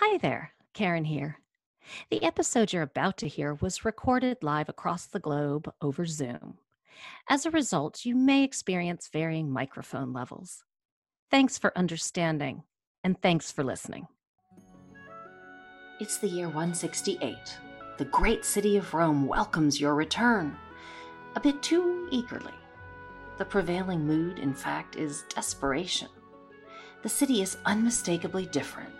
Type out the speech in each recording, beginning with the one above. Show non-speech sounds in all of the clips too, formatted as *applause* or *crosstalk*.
hi there. Karen here. The episode you're about to hear was recorded live across the globe over Zoom. As a result, you may experience varying microphone levels. Thanks for understanding, and thanks for listening. It's the year 168. The great city of Rome welcomes your return, a bit too eagerly. The prevailing mood, in fact, is desperation. The city is unmistakably different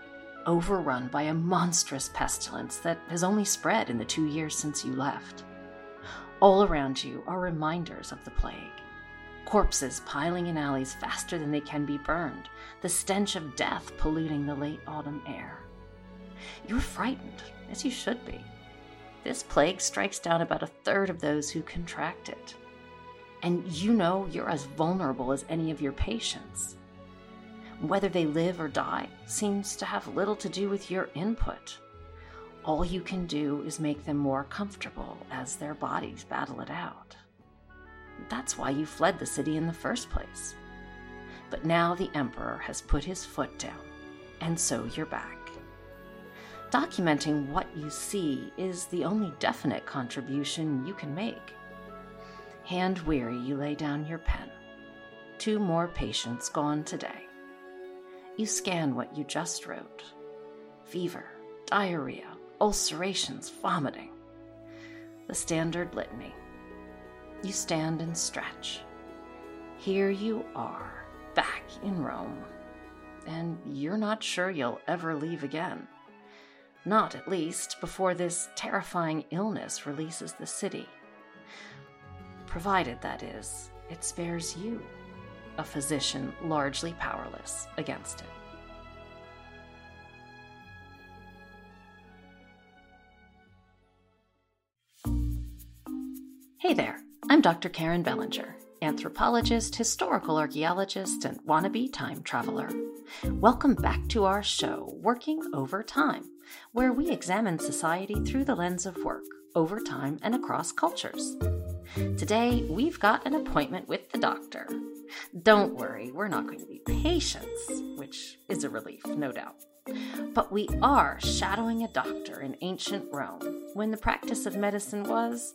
overrun by a monstrous pestilence that has only spread in the two years since you left. All around you are reminders of the plague corpses piling in alleys faster than they can be burned, the stench of death polluting the late autumn air. You're frightened, as you should be. This plague strikes down about a third of those who contract it. And you know you're as vulnerable as any of your patients. Whether they live or die seems to have little to do with your input. All you can do is make them more comfortable as their bodies battle it out. That's why you fled the city in the first place. But now the Emperor has put his foot down, and so you're back. Documenting what you see is the only definite contribution you can make. Hand weary, you lay down your pen. Two more patients gone today. You scan what you just wrote fever, diarrhea, ulcerations, vomiting. The standard litany. You stand and stretch. Here you are, back in Rome. And you're not sure you'll ever leave again. Not, at least, before this terrifying illness releases the city. Provided, that is, it spares you a physician largely powerless against it. Hey there, I'm Dr. Karen Bellinger, anthropologist, historical archaeologist, and wannabe time traveler. Welcome back to our show, Working Over Time, where we examine society through the lens of work, over time, and across cultures. Today, we've got an appointment with the doctor. Don't worry, we're not going to be patients, which is a relief, no doubt. But we are shadowing a doctor in ancient Rome when the practice of medicine was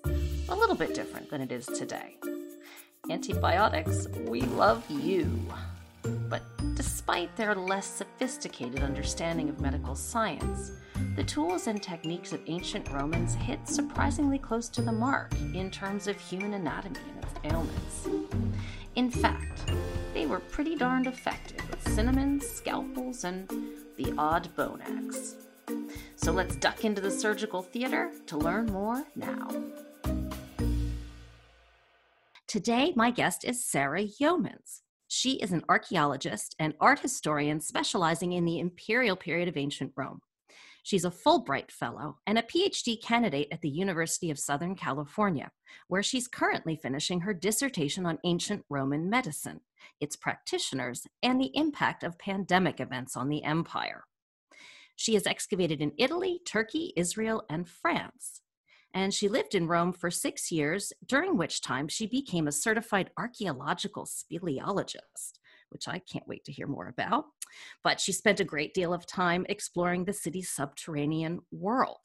a little bit different than it is today. Antibiotics, we love you. But despite their less sophisticated understanding of medical science, the tools and techniques of ancient Romans hit surprisingly close to the mark in terms of human anatomy and its ailments. In fact, they were pretty darned effective with cinnamons, scalpels, and the odd bone axe. So let's duck into the surgical theater to learn more now. Today, my guest is Sarah Yeomans. She is an archaeologist and art historian specializing in the imperial period of ancient Rome. She's a Fulbright Fellow and a PhD candidate at the University of Southern California, where she's currently finishing her dissertation on ancient Roman medicine, its practitioners, and the impact of pandemic events on the empire. She has excavated in Italy, Turkey, Israel, and France. And she lived in Rome for six years, during which time she became a certified archaeological speleologist which I can't wait to hear more about. But she spent a great deal of time exploring the city's subterranean world.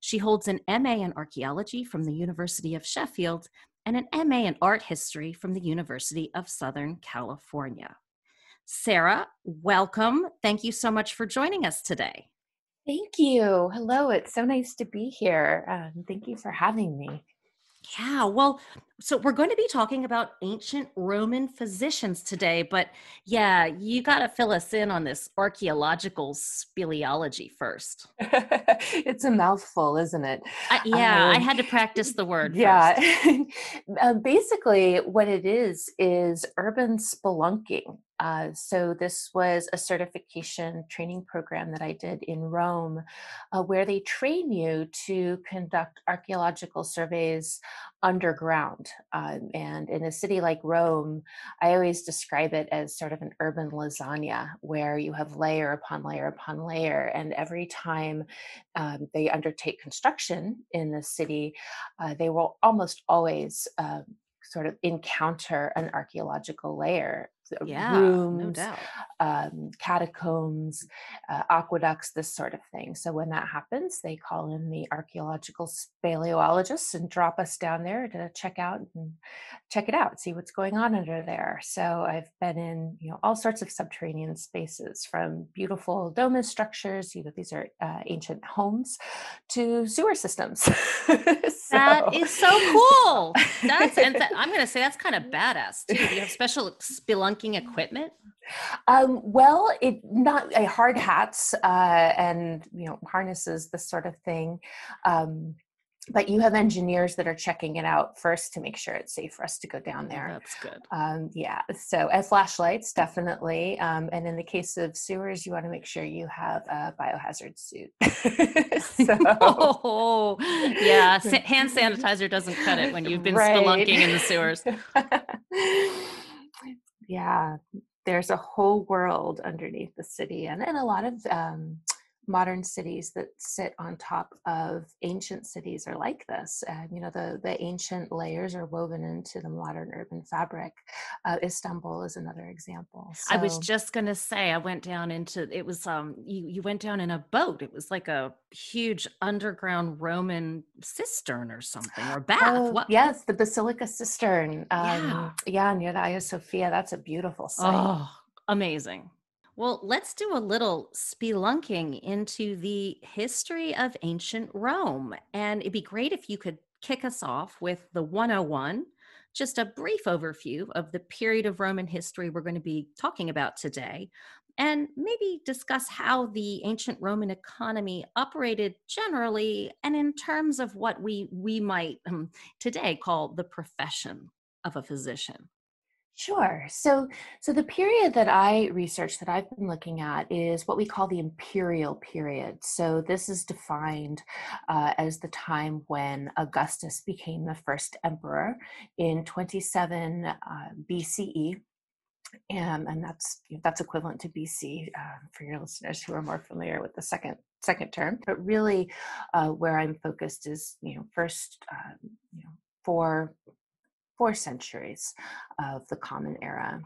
She holds an MA in archaeology from the University of Sheffield and an MA in art history from the University of Southern California. Sarah, welcome. Thank you so much for joining us today. Thank you. Hello, it's so nice to be here. Um, thank you for having me. Yeah, well, so we're going to be talking about ancient Roman physicians today, but yeah, you got to fill us in on this archaeological speleology first. *laughs* it's a mouthful, isn't it? Uh, yeah, um, I had to practice the word. Yeah. uh, *laughs* basically, what it is is urban spelunking. Uh, so this was a certification training program that I did in Rome, uh, where they train you to conduct archaeological surveys underground. Um, and in a city like Rome, I always describe it as sort of an urban lasagna, where you have layer upon layer upon layer, and every time um, they undertake construction in the city, uh, they will almost always uh, sort of encounter an archaeological layer yeah, rooms, no um, catacombs, uh, aqueducts, this sort of thing. So when that happens, they call in the archaeological speleologists and drop us down there to check out and check it out, see what's going on under there. So I've been in, you know, all sorts of subterranean spaces, from beautiful dome structures, you know, these are uh, ancient homes, to sewer systems. *laughs* so. That is so cool. That's and th- *laughs* I'm going to say that's kind of badass too. You have special *laughs* spelunking equipment? Um, well, it not a hard hats uh, and you know harnesses, this sort of thing. Um, but you have engineers that are checking it out first to make sure it's safe for us to go down there. That's good. Um, yeah. So, and flashlights, definitely. Um, and in the case of sewers, you want to make sure you have a biohazard suit. *laughs* so, *laughs* oh, yeah. Hand sanitizer doesn't cut it when you've been right. spelunking in the sewers. *laughs* yeah. There's a whole world underneath the city and, and a lot of, um, modern cities that sit on top of ancient cities are like this. And, you know, the, the ancient layers are woven into the modern urban fabric. Uh, Istanbul is another example. So, I was just going to say, I went down into, it was, um, you, you went down in a boat. It was like a huge underground Roman cistern or something, or bath. Oh, what? Yes, the Basilica Cistern. Um, yeah. yeah, near the Hagia Sophia. That's a beautiful site. Oh, amazing. Well, let's do a little spelunking into the history of ancient Rome. And it'd be great if you could kick us off with the 101, just a brief overview of the period of Roman history we're going to be talking about today, and maybe discuss how the ancient Roman economy operated generally and in terms of what we, we might um, today call the profession of a physician. Sure. So, so the period that I researched that I've been looking at is what we call the imperial period. So, this is defined uh, as the time when Augustus became the first emperor in 27 uh, BCE. Um, and that's that's equivalent to BC uh, for your listeners who are more familiar with the second second term. But really, uh, where I'm focused is you know first um, you know four four centuries of the Common Era.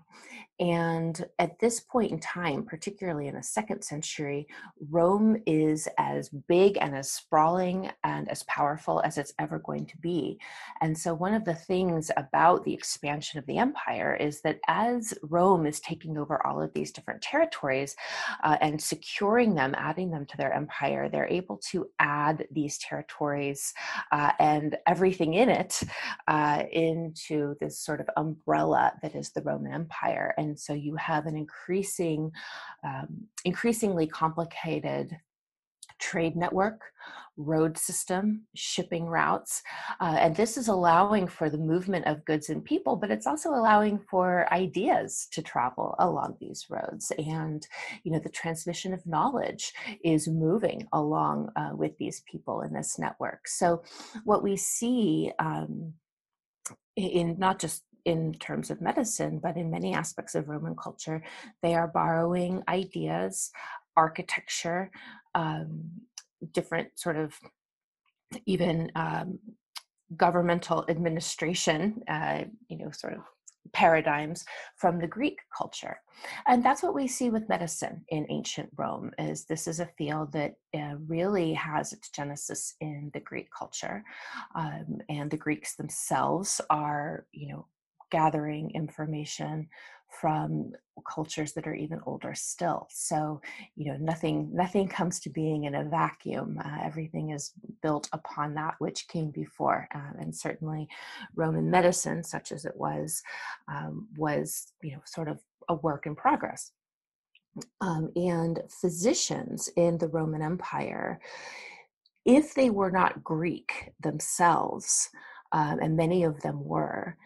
And at this point in time, particularly in the second century, Rome is as big and as sprawling and as powerful as it's ever going to be. And so, one of the things about the expansion of the empire is that as Rome is taking over all of these different territories uh, and securing them, adding them to their empire, they're able to add these territories uh, and everything in it uh, into this sort of umbrella that is the Roman Empire. And so you have an increasing, um, increasingly complicated trade network, road system, shipping routes. Uh, and this is allowing for the movement of goods and people, but it's also allowing for ideas to travel along these roads. And, you know, the transmission of knowledge is moving along uh, with these people in this network. So what we see um, in not just in terms of medicine, but in many aspects of Roman culture, they are borrowing ideas, architecture, um, different sort of even um, governmental administration, uh, you know, sort of paradigms from the greek culture. And that's what we see with medicine in ancient rome is this is a field that uh, really has its genesis in the greek culture. Um, and the greeks themselves are you know gathering information from cultures that are even older still. So you know nothing nothing comes to being in a vacuum. Uh, everything is built upon that which came before. Uh, and certainly roman medicine such as it was um, was you know sort of a work in progress. Um, and physicians in the roman empire if they were not greek themselves um, and many of them were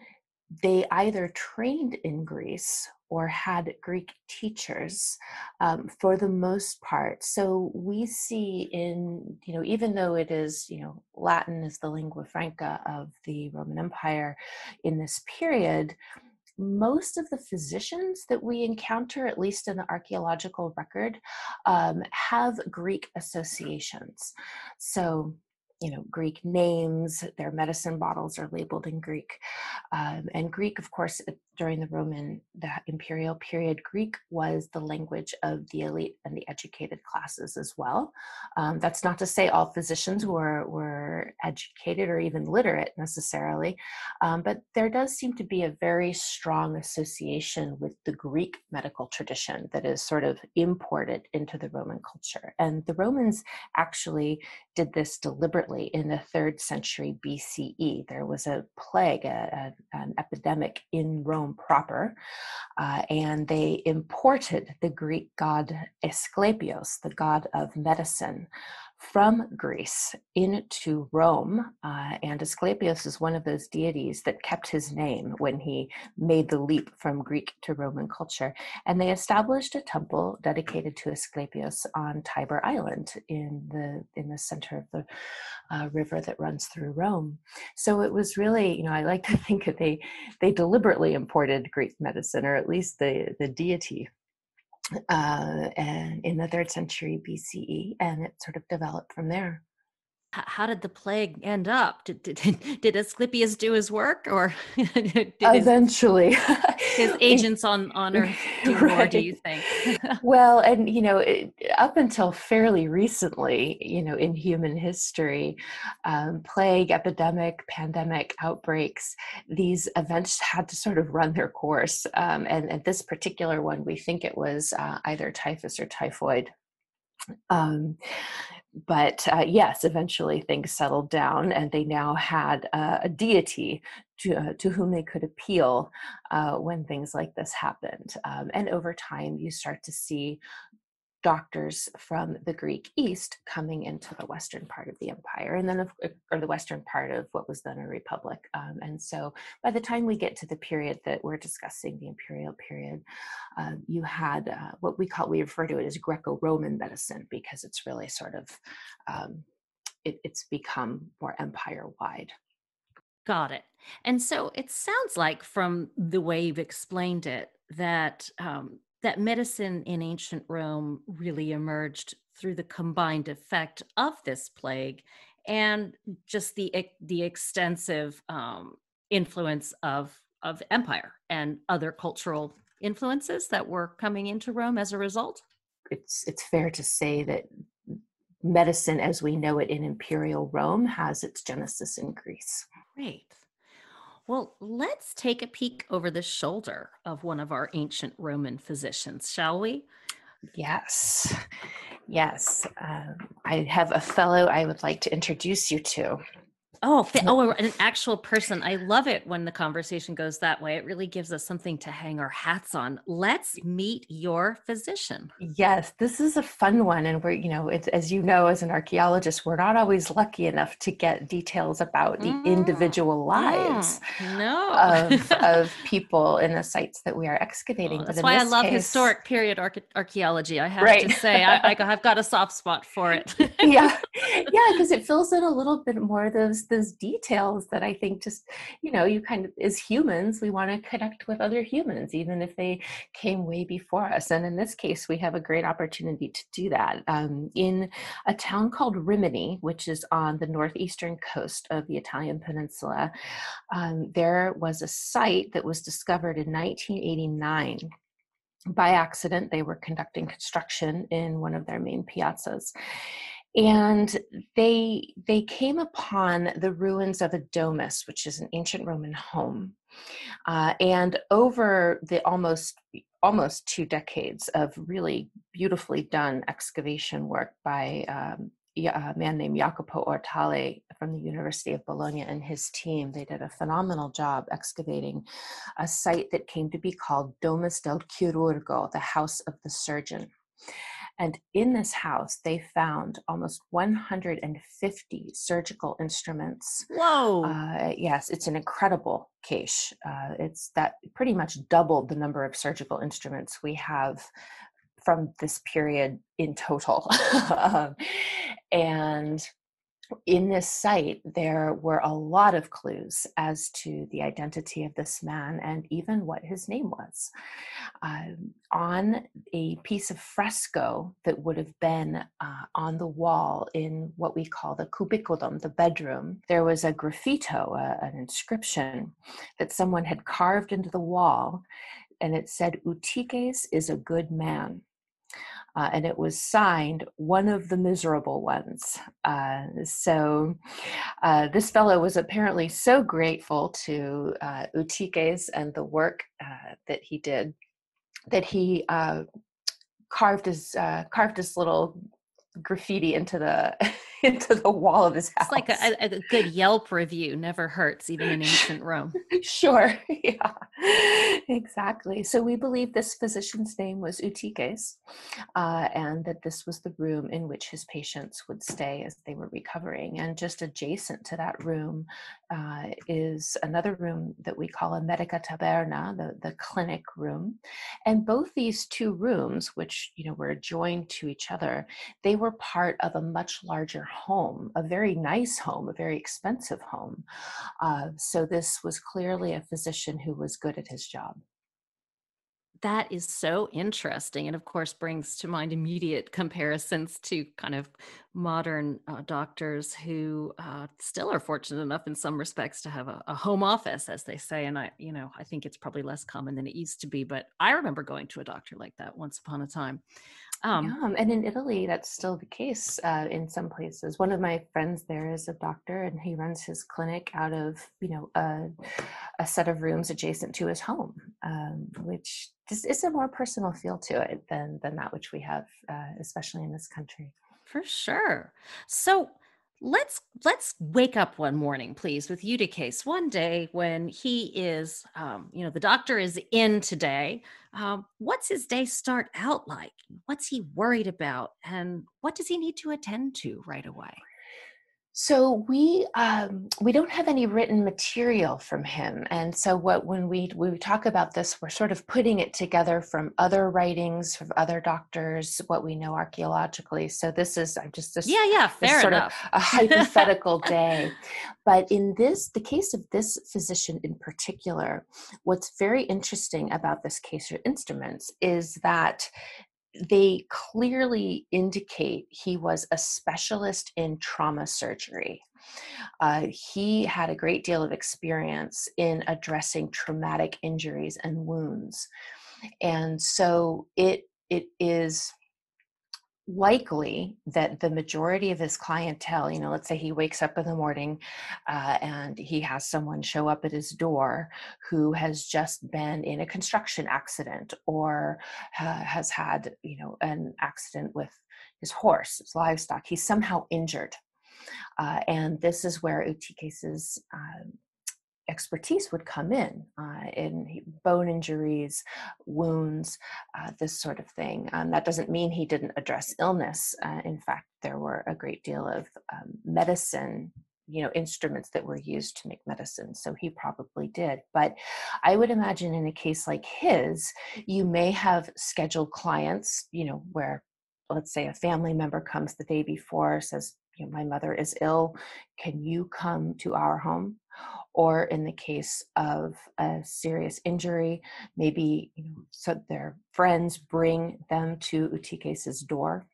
they either trained in Greece or had Greek teachers um, for the most part. So we see in, you know, even though it is, you know, Latin is the lingua franca of the Roman Empire in this period, most of the physicians that we encounter, at least in the archaeological record, um, have Greek associations. So you know greek names their medicine bottles are labeled in greek um, and greek of course during the roman the imperial period greek was the language of the elite and the educated classes as well. Um, that's not to say all physicians were were educated or even literate necessarily um, but there does seem to be a very strong association with the greek medical tradition that is sort of imported into the roman culture. And the romans actually did this deliberately in the third century BCE. There was a plague, a, a, an epidemic in Rome proper, uh, and they imported the Greek god Asclepios, the god of medicine, from Greece into Rome. Uh, and Asclepius is one of those deities that kept his name when he made the leap from Greek to Roman culture. And they established a temple dedicated to Asclepius on Tiber Island in the in the center of the uh, river that runs through Rome. So it was really, you know, I like to *laughs* think that they they deliberately imported Greek medicine, or at least the the deity uh, and in the third century BCE, and it sort of developed from there how did the plague end up? Did, did, *laughs* did Asclepius do his work or *laughs* eventually *laughs* his, his, agents on, on earth do right. more, do you think? well, and you know, it, up until fairly recently, you know, in human history, um, plague, epidemic, pandemic outbreaks, these events had to sort of run their course. Um, and, and this particular one, we think it was uh, either typhus or typhoid. Um, but uh, yes, eventually things settled down, and they now had uh, a deity to, uh, to whom they could appeal uh, when things like this happened. Um, and over time, you start to see doctors from the Greek East coming into the western part of the empire, and then, of, or the western part of what was then a republic. Um, and so, by the time we get to the period that we're discussing, the imperial period, uh, you had uh, what we call, we refer to it as Greco-Roman medicine because it's really sort of, um, it, it's become more empire-wide. Got it. And so it sounds like from the way you've explained it that um, that medicine in ancient Rome really emerged through the combined effect of this plague and just the the extensive um, influence of of empire and other cultural influences that were coming into Rome as a result. It's it's fair to say that medicine as we know it in imperial Rome has its genesis in Greece. Great. Well, let's take a peek over the shoulder of one of our ancient Roman physicians, shall we? Yes. Yes. Um, I have a fellow I would like to introduce you to. Oh, oh, an actual person. I love it when the conversation goes that way. It really gives us something to hang our hats on. Let's meet your physician. Yes, this is a fun one. And we're, you know, it's, as you know, as an archaeologist, we're not always lucky enough to get details about the mm. individual lives mm. no. of, *laughs* of people in the sites that we are excavating. Well, that's why I love case, historic period archaeology. I have right. to say, I, I, have got a soft spot for it. *laughs* yeah. *laughs* Yeah, because it fills in a little bit more those those details that I think just, you know, you kind of, as humans, we want to connect with other humans, even if they came way before us. And in this case, we have a great opportunity to do that. Um, in a town called Rimini, which is on the northeastern coast of the Italian peninsula, um, there was a site that was discovered in 1989 by accident they were conducting construction in one of their main piazzas and they they came upon the ruins of a domus which is an ancient roman home uh, and over the almost almost two decades of really beautifully done excavation work by um, a man named Jacopo Ortalli from the University of Bologna and his team. They did a phenomenal job excavating a site that came to be called Domus del Chirurgo, the House of the Surgeon. And in this house, they found almost 150 surgical instruments. Whoa. Uh, yes, it's an incredible cache. Uh, it's that pretty much doubled the number of surgical instruments we have from this period in total. *laughs* um, and in this site, there were a lot of clues as to the identity of this man and even what his name was. Um, on a piece of fresco that would have been uh, on the wall in what we call the cubiculum, the bedroom, there was a graffito, uh, an inscription that someone had carved into the wall, and it said, Eutyches is a good man uh, and it was signed one of the miserable ones. Uh, so uh, this fellow was apparently so grateful to uh, Eutyches and the work uh, that he did that he uh, carved his carved his little graffiti into the *laughs* into the wall of his house. It's like a, a, good Yelp review never hurts, even in *laughs* ancient Rome. sure, *laughs* yeah, exactly. So we believe this physician's name was Eutyches, uh, and that this was the room in which his patients would stay as they were recovering. And just adjacent to that room uh, is another room that we call a medica taberna, the, the clinic room. And both these two rooms, which you know were joined to each other, they were part of a much larger home, a very nice home, a very expensive home. Uh, so this was clearly a physician who was good at his job that is so interesting and of course brings to mind immediate comparisons to kind of modern uh, doctors who uh, still are fortunate enough in some respects to have a, a, home office as they say and i you know i think it's probably less common than it used to be but i remember going to a doctor like that once upon a time um, yeah, and in Italy, that's still the case uh, in some places. One of my friends there is a doctor, and he runs his clinic out of you know a, a set of rooms adjacent to his home, um, which just is a more personal feel to it than than that which we have, uh, especially in this country. For sure. So let's let's wake up one morning please with Eutyches one day when he is um, you know the doctor is in today um, what's his day start out like? What's he worried about? And what does he need to attend to right away so we um, we don't have any written material from him, and so what when we we talk about this, we're sort of putting it together from other writings from other doctors, what we know archaeologically. So this is I'm just this yeah yeah fair sort enough of a hypothetical *laughs* day, but in this the case of this physician in particular, what's very interesting about this case of instruments is that they clearly indicate he was a specialist in trauma surgery. Uh, he had a great deal of experience in addressing traumatic injuries and wounds. And so it it is likely that the majority of his clientele, you know, let's say he wakes up in the morning uh, and he has someone show up at his door who has just been in a construction accident or uh, has had, you know, an accident with his horse, his livestock. He's somehow injured. Uh, and this is where Eutyches' uh, expertise would come in uh, in bone injuries, wounds, uh, this sort of thing. Um, that doesn't mean he didn't address illness. Uh, in fact, there were a great deal of um, medicine you know instruments that were used to make medicine so he probably did but i would imagine in a case like his you may have scheduled clients you know where let's say a family member comes the day before says you know, my mother is ill can you come to our home or in the case of a serious injury, maybe you know, so their friends bring them to Eutyches's door.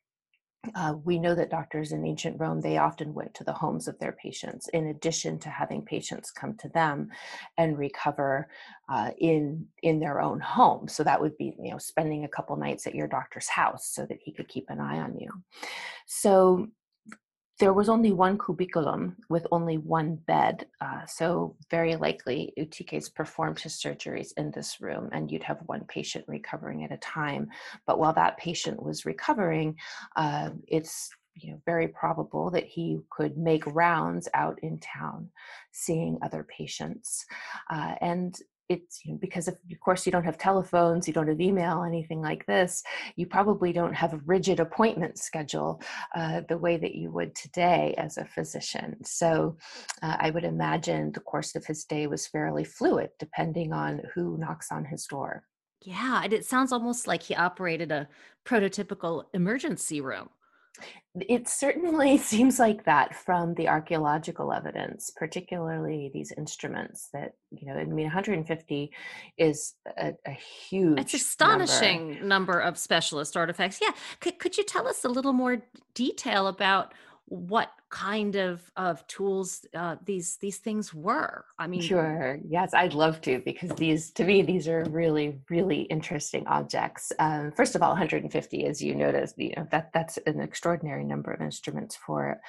Uh, we know that doctors in ancient Rome they often went to the homes of their patients, in addition to having patients come to them and recover uh, in in their own home. So that would be you know spending a couple nights at your doctor's house so that he could keep an eye on you. So there was only one cubiculum with only one bed, uh, so very likely Eutyches performed his surgeries in this room, and you'd have one patient recovering at a time. But while that patient was recovering, uh, it's you know very probable that he could make rounds out in town seeing other patients uh, and it's you know, because of, of course you don't have telephones you don't have email anything like this you probably don't have a rigid appointment schedule uh, the way that you would today as a physician. So uh, i would imagine the course of his day was fairly fluid depending on who knocks on his door. Yeah and it sounds almost like he operated a prototypical emergency room It certainly *laughs* seems like that from the archaeological evidence, particularly these instruments that, you know, I mean, 150 is a, a It's huge number. astonishing number of specialist artifacts. Yeah. Could, could you tell us a little more detail about what kind of of tools uh, these these things were? I mean, Sure. Yes, I'd love to because these, to me, these are really, really interesting objects. Um, first of all, 150, as you noticed, you know that that's an extraordinary number of instruments for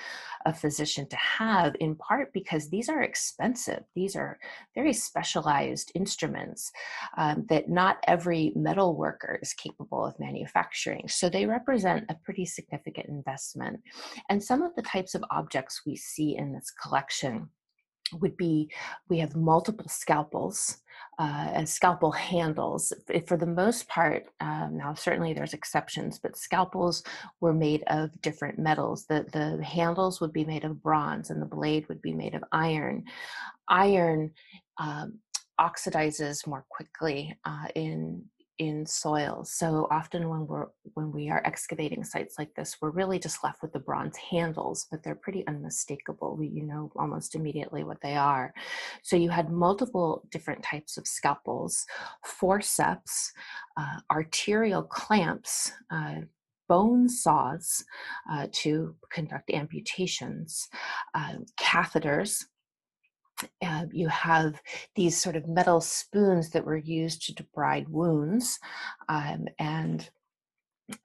a physician to have. In part because these are expensive. These are very specialized instruments um, that not every metal worker is capable of manufacturing. So they represent a pretty significant investment. And some of the types of objects we see in this collection would be we have multiple scalpels uh, scalpel handles. For the most part, um, now certainly there's exceptions, but scalpels were made of different metals. The, the handles would be made of bronze and the blade would be made of iron. Iron um, oxidizes more quickly uh, in in soils. So often when we're when we are excavating sites like this, we're really just left with the bronze handles, but they're pretty unmistakable. We, you know almost immediately what they are. So you had multiple different types of scalpels, forceps, uh, arterial clamps. Uh, Bone saws uh, to conduct amputations, uh, catheters, uh, you have these sort of metal spoons that were used to debride wounds. Um, and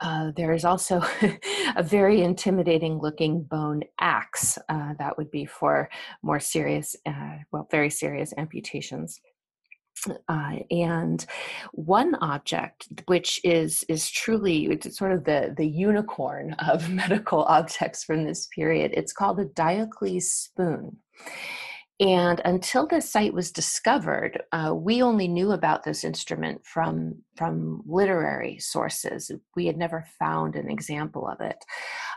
uh, there is also *laughs* a very intimidating looking bone axe uh, that would be for more serious, uh, well, very serious amputations. Uh, and one object which is is truly it's sort of the the unicorn of *laughs* medical objects from this period it's called a diocles spoon and until this site was discovered, uh, we only knew about this instrument from, from literary sources. We had never found an example of it.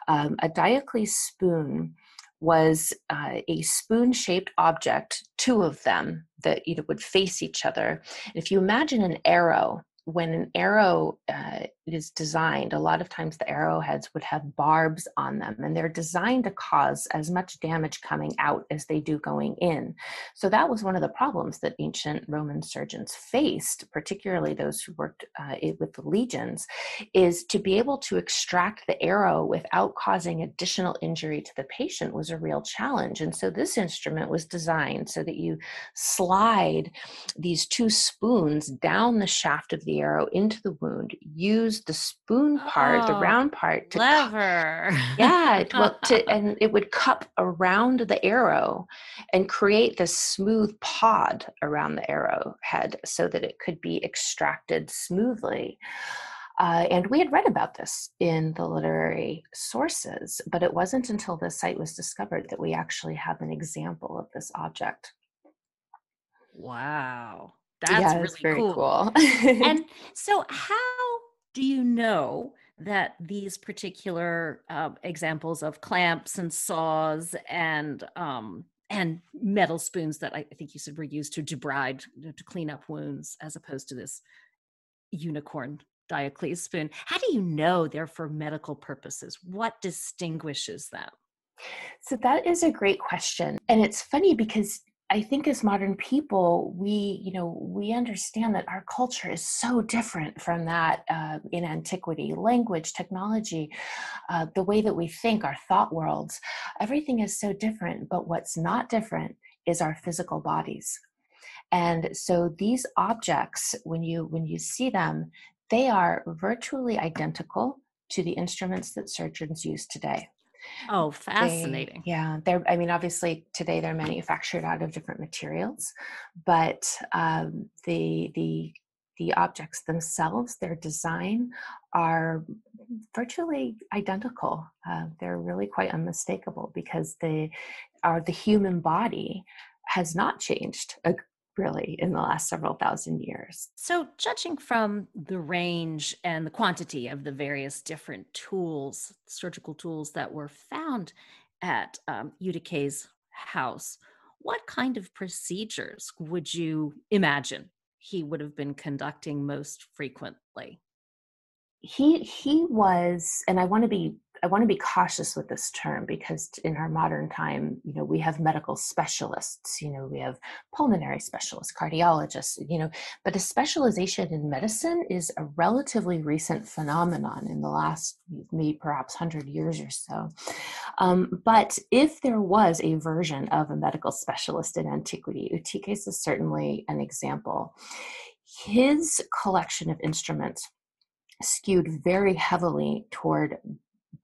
Um, a Diocles spoon was uh, a spoon shaped object, two of them that you know, would face each other. If you imagine an arrow when an arrow uh, is designed, a lot of times the arrowheads would have barbs on them, and they're designed to cause as much damage coming out as they do going in. So that was one of the problems that ancient Roman surgeons faced, particularly those who worked uh, with the legions, is to be able to extract the arrow without causing additional injury to the patient was a real challenge. And so this instrument was designed so that you slide these two spoons down the shaft of the arrow into the wound, use the spoon part, the oh, round part, to cu- yeah, well, to *laughs* and it would cup around the arrow and create this smooth pod around the arrowhead so that it could be extracted smoothly. Uh, and we had read about this in the literary sources, but it wasn't until this site was discovered that we actually have an example of this object. wow. That's Yeah, really very cool. cool. *laughs* And so, how do you know that these particular uh, examples of clamps and saws and um, and metal spoons that I think you said were used to debride, you know, to clean up wounds, as opposed to this unicorn Diocles spoon? How do you know they're for medical purposes? What distinguishes them? So that is a great question. And it's funny because I think as modern people, we, you know, we understand that our culture is so different from that uh, in antiquity. Language, technology, uh, the way that we think, our thought worlds, everything is so different. But what's not different is our physical bodies. And so these objects, when you when you see them, they are virtually identical to the instruments that surgeons use today Oh, they, fascinating. yeah, they're, I mean, obviously today they're manufactured out of different materials, but um, the, the, the objects themselves, their design are virtually identical. Uh, they're really quite unmistakable because they are the human body has not changed uh, really in the last several thousand years. So, judging from the range and the quantity of the various different tools, surgical tools that were found at um, Eutyches' house, what kind of procedures would you imagine he would have been conducting most frequently? he he was, and I want to be I want to be cautious with this term because in our modern time, you know, we have medical specialists, you know, we have pulmonary specialists, cardiologists, you know, but a specialization in medicine is a relatively recent phenomenon in the last maybe perhaps 100 years or so. Um, but if there was a version of a medical specialist in antiquity, Eutyches is certainly an example. His collection of instruments skewed very heavily toward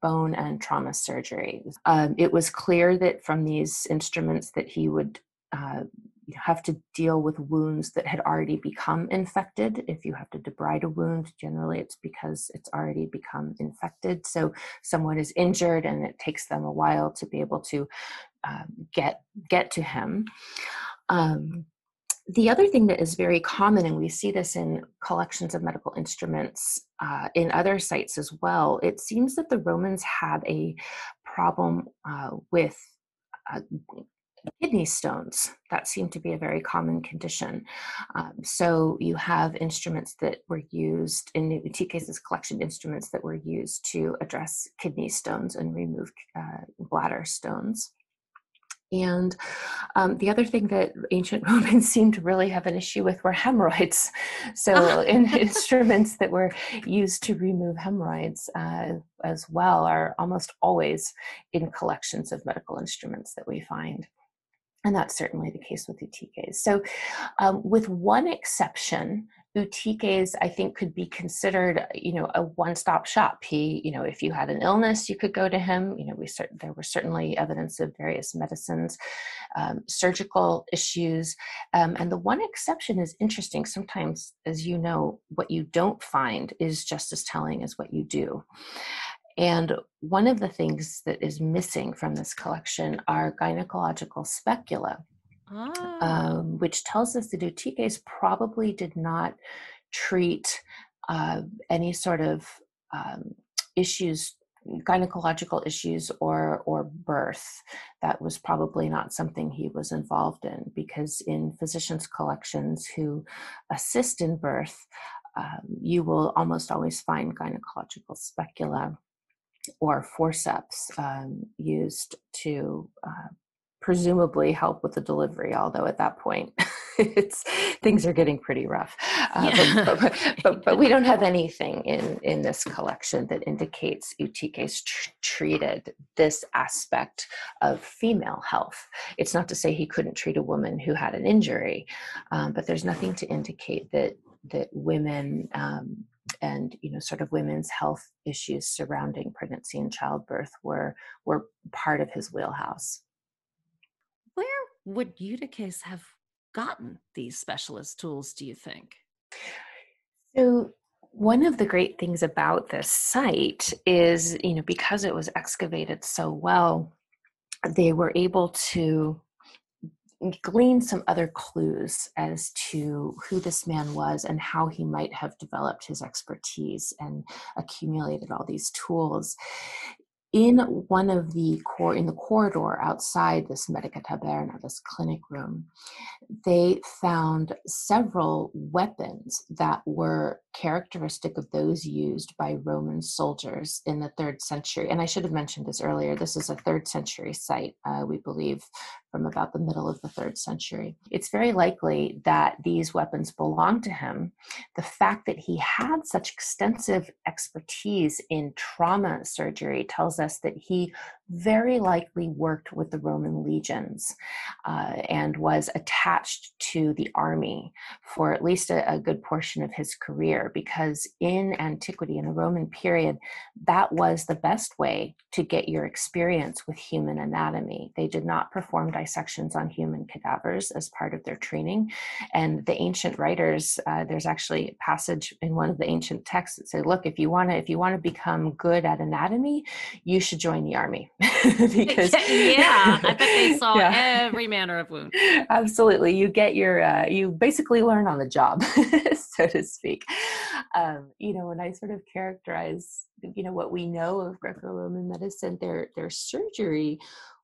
bone and trauma surgery. Um, it was clear that from these instruments that he would uh, have to deal with wounds that had already become infected. If you have to debride a wound, generally it's because it's already become infected. So someone is injured and it takes them a while to be able to uh, get get to him. Um, the other thing that is very common, and we see this in collections of medical instruments uh, in other sites as well, it seems that the Romans had a problem uh, with uh, kidney stones. That seemed to be a very common condition. Um, so you have instruments that were used in Eutyches' collection, instruments that were used to address kidney stones and remove uh, bladder stones. And um, the other thing that ancient *laughs* Romans seemed to really have an issue with were hemorrhoids. *laughs* So, in *laughs* instruments that were used to remove hemorrhoids uh, as well are almost always in collections of medical instruments that we find. And that's certainly the case with Eutyches. So, um, with one exception, Eutyches, I think, could be considered, you know, a one-stop shop. He, you know, if you had an illness, you could go to him. You know, we cert- there were certainly evidence of various medicines, um, surgical issues, um, and the one exception is interesting. Sometimes, as you know, what you don't find is just as telling as what you do. And one of the things that is missing from this collection are gynecological specula oh. um, which tells us that Eutyches probably did not treat uh, any sort of um, issues gynecological issues or or birth that was probably not something he was involved in because in physicians collections who assist in birth um, you will almost always find gynecological specula or forceps um, used to uh, presumably help with the delivery although at that point *laughs* it's things are getting pretty rough. Uh, yeah. but, but, but, but, we don't have *laughs* anything in in this collection that indicates Eutyches tr- treated this aspect of female health. It's not to say he couldn't treat a woman who had an injury um, but there's nothing to indicate that that women um, and you know sort of women's health issues surrounding pregnancy and childbirth were were part of his wheelhouse would Eutyches have gotten these specialist tools, do you think? So, one of the great things about this site is, you know, because it was excavated so well, they were able to glean some other clues as to who this man was and how he might have developed his expertise and accumulated all these tools in one of the core in the corridor outside this medica taberna this clinic room they found several weapons that were characteristic of those used by roman soldiers in the third century and i should have mentioned this earlier this is a third century site uh, we believe from about the middle of the third century. It's very likely that these weapons belonged to him. The fact that he had such extensive expertise in trauma surgery tells us that he very likely worked with the Roman legions uh, and was attached to the army for at least a, a, good portion of his career because in antiquity, in the Roman period, that was the best way to get your experience with human anatomy. They did not perform dissections on human cadavers as part of their training. And the ancient writers, uh, there's actually a passage in one of the ancient texts that say, look, if you want to, if you want to become good at anatomy, you should join the army *laughs* because *laughs* yeah, I bet they *laughs* saw yeah. every manner of wound. Absolutely, you get your uh, you basically learn on the job, so to speak. Um, you know, when I sort of characterize, you know, what we know of Greco-Roman medicine, their their surgery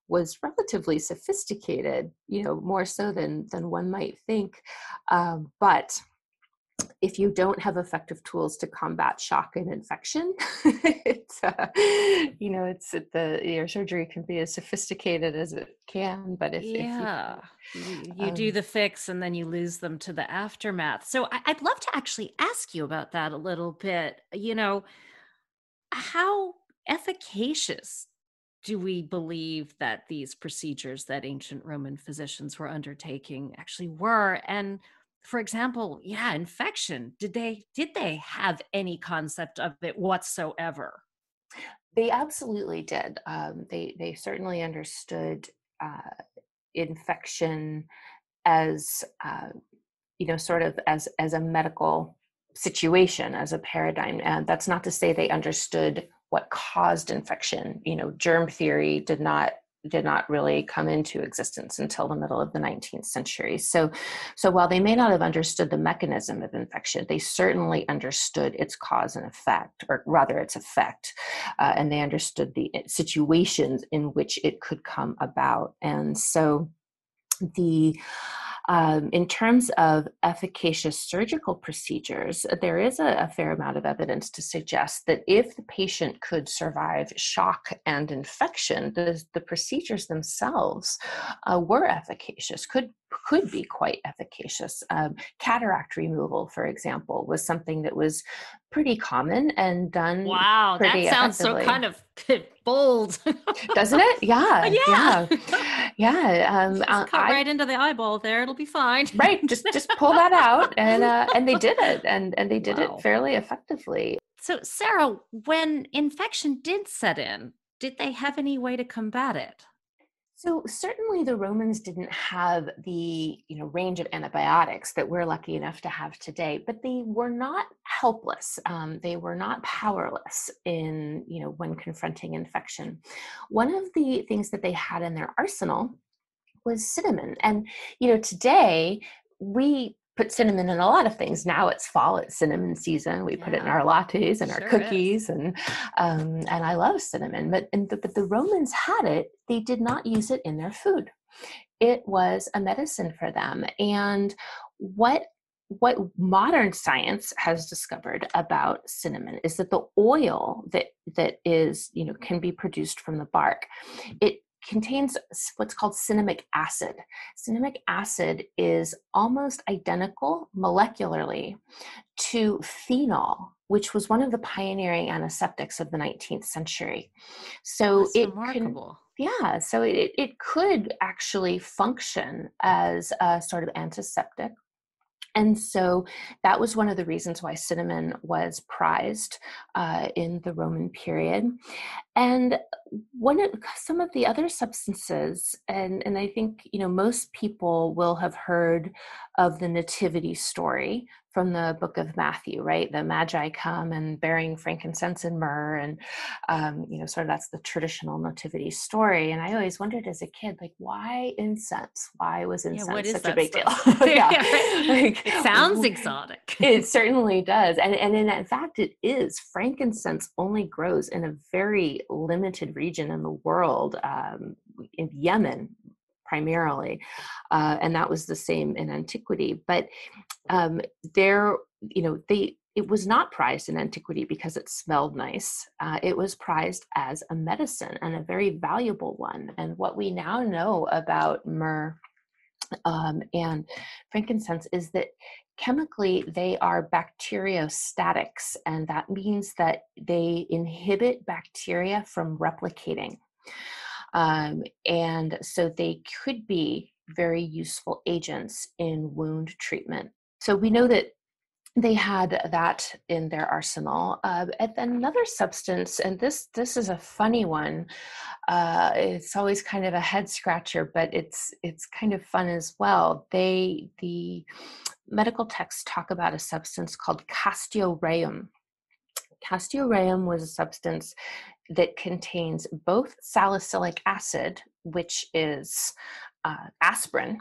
was relatively sophisticated. You know, more so than than one might think, um, but if you don't have effective tools to combat shock and infection, *laughs* it's uh, you know it's the your surgery can be as sophisticated as it can, but if yeah, if you, you, you um, do the fix and then you lose them to the aftermath. So I, I'd love to actually ask you about that a little bit. You know, how efficacious do we believe that these procedures that ancient Roman physicians were undertaking actually were and for example, yeah, infection. Did they did they have any concept of it whatsoever? They absolutely did. Um, they they certainly understood uh, infection as uh, you know sort of as as a medical situation as a paradigm and that's not to say they understood what caused infection you know germ theory did not did not really come into existence until the middle of the 19th century. So, so while they may not have understood the mechanism of infection, they certainly understood its cause and effect, or rather its effect, uh, and they understood the eh, situations in which it could come about. And so, the um, in terms of efficacious surgical procedures, there is a, a, fair amount of evidence to suggest that if the patient could survive shock and infection, the, the procedures themselves uh, were efficacious, could could be quite efficacious. Um, cataract removal, for example, was something that was pretty common and done. Wow, that sounds so kind of *laughs* bold, doesn't it? Yeah, *laughs* yeah, yeah. *laughs* yeah. Um, just cut I, right into the eyeball there; it'll be fine. right, just just pull that out, and uh, and they did it, and and they did wow. it fairly effectively. So, Sarah, when infection did set in, did they have any way to combat it? So certainly the Romans didn't have the you know range of antibiotics that we're lucky enough to have today, but they were not helpless. Um, they were not powerless in you know when confronting infection. One of the things that they had in their arsenal was cinnamon, and you know today we put cinnamon in a lot of things. Now it's fall, it's cinnamon season. We yeah. put it in our lattes and sure our cookies, is. and um, and I love cinnamon. But the, but the Romans had it. They did not use it in their food. It was a medicine for them. And what what modern science has discovered about cinnamon is that the oil that that is you know can be produced from the bark it contains what's called cinnamic acid. Cinnamic acid is almost identical molecularly to phenol, which was one of the pioneering antiseptics of the 19th century. So That's it remarkable. Can, yeah, so it, it could actually function as a sort of antiseptic and so that was one of the reasons why cinnamon was prized uh, in the Roman period. And one of some of the other substances, and, and I think you know most people will have heard of the nativity story from the book of Matthew, right? The Magi come and bearing frankincense and myrrh, and um, you know, sort of that's the traditional nativity story. And I always wondered as a kid, like, why incense? Why was incense yeah, such a big stuff? deal? *laughs* *laughs* yeah, like, it sounds exotic. it *laughs* certainly does, and and in, in fact, it is. Frankincense only grows in a very limited region in the world, um, in Yemen primarily, uh, and that was the same in antiquity. But um, there, you know, they it was not prized in antiquity because it smelled nice. Uh, it was prized as a medicine and a very valuable one. And what we now know about myrrh um, and frankincense is that chemically they are bacteriostatics, and that means that they inhibit bacteria from replicating. Um, and so they could be very useful agents in wound treatment. So we know that they had that in their arsenal. Uh, and another substance, and this this is a funny one. Uh, it's always kind of a head scratcher, but it's it's kind of fun as well. They the medical texts talk about a substance called castoreum. Castoreum was a substance that contains both salicylic acid, which is uh, aspirin,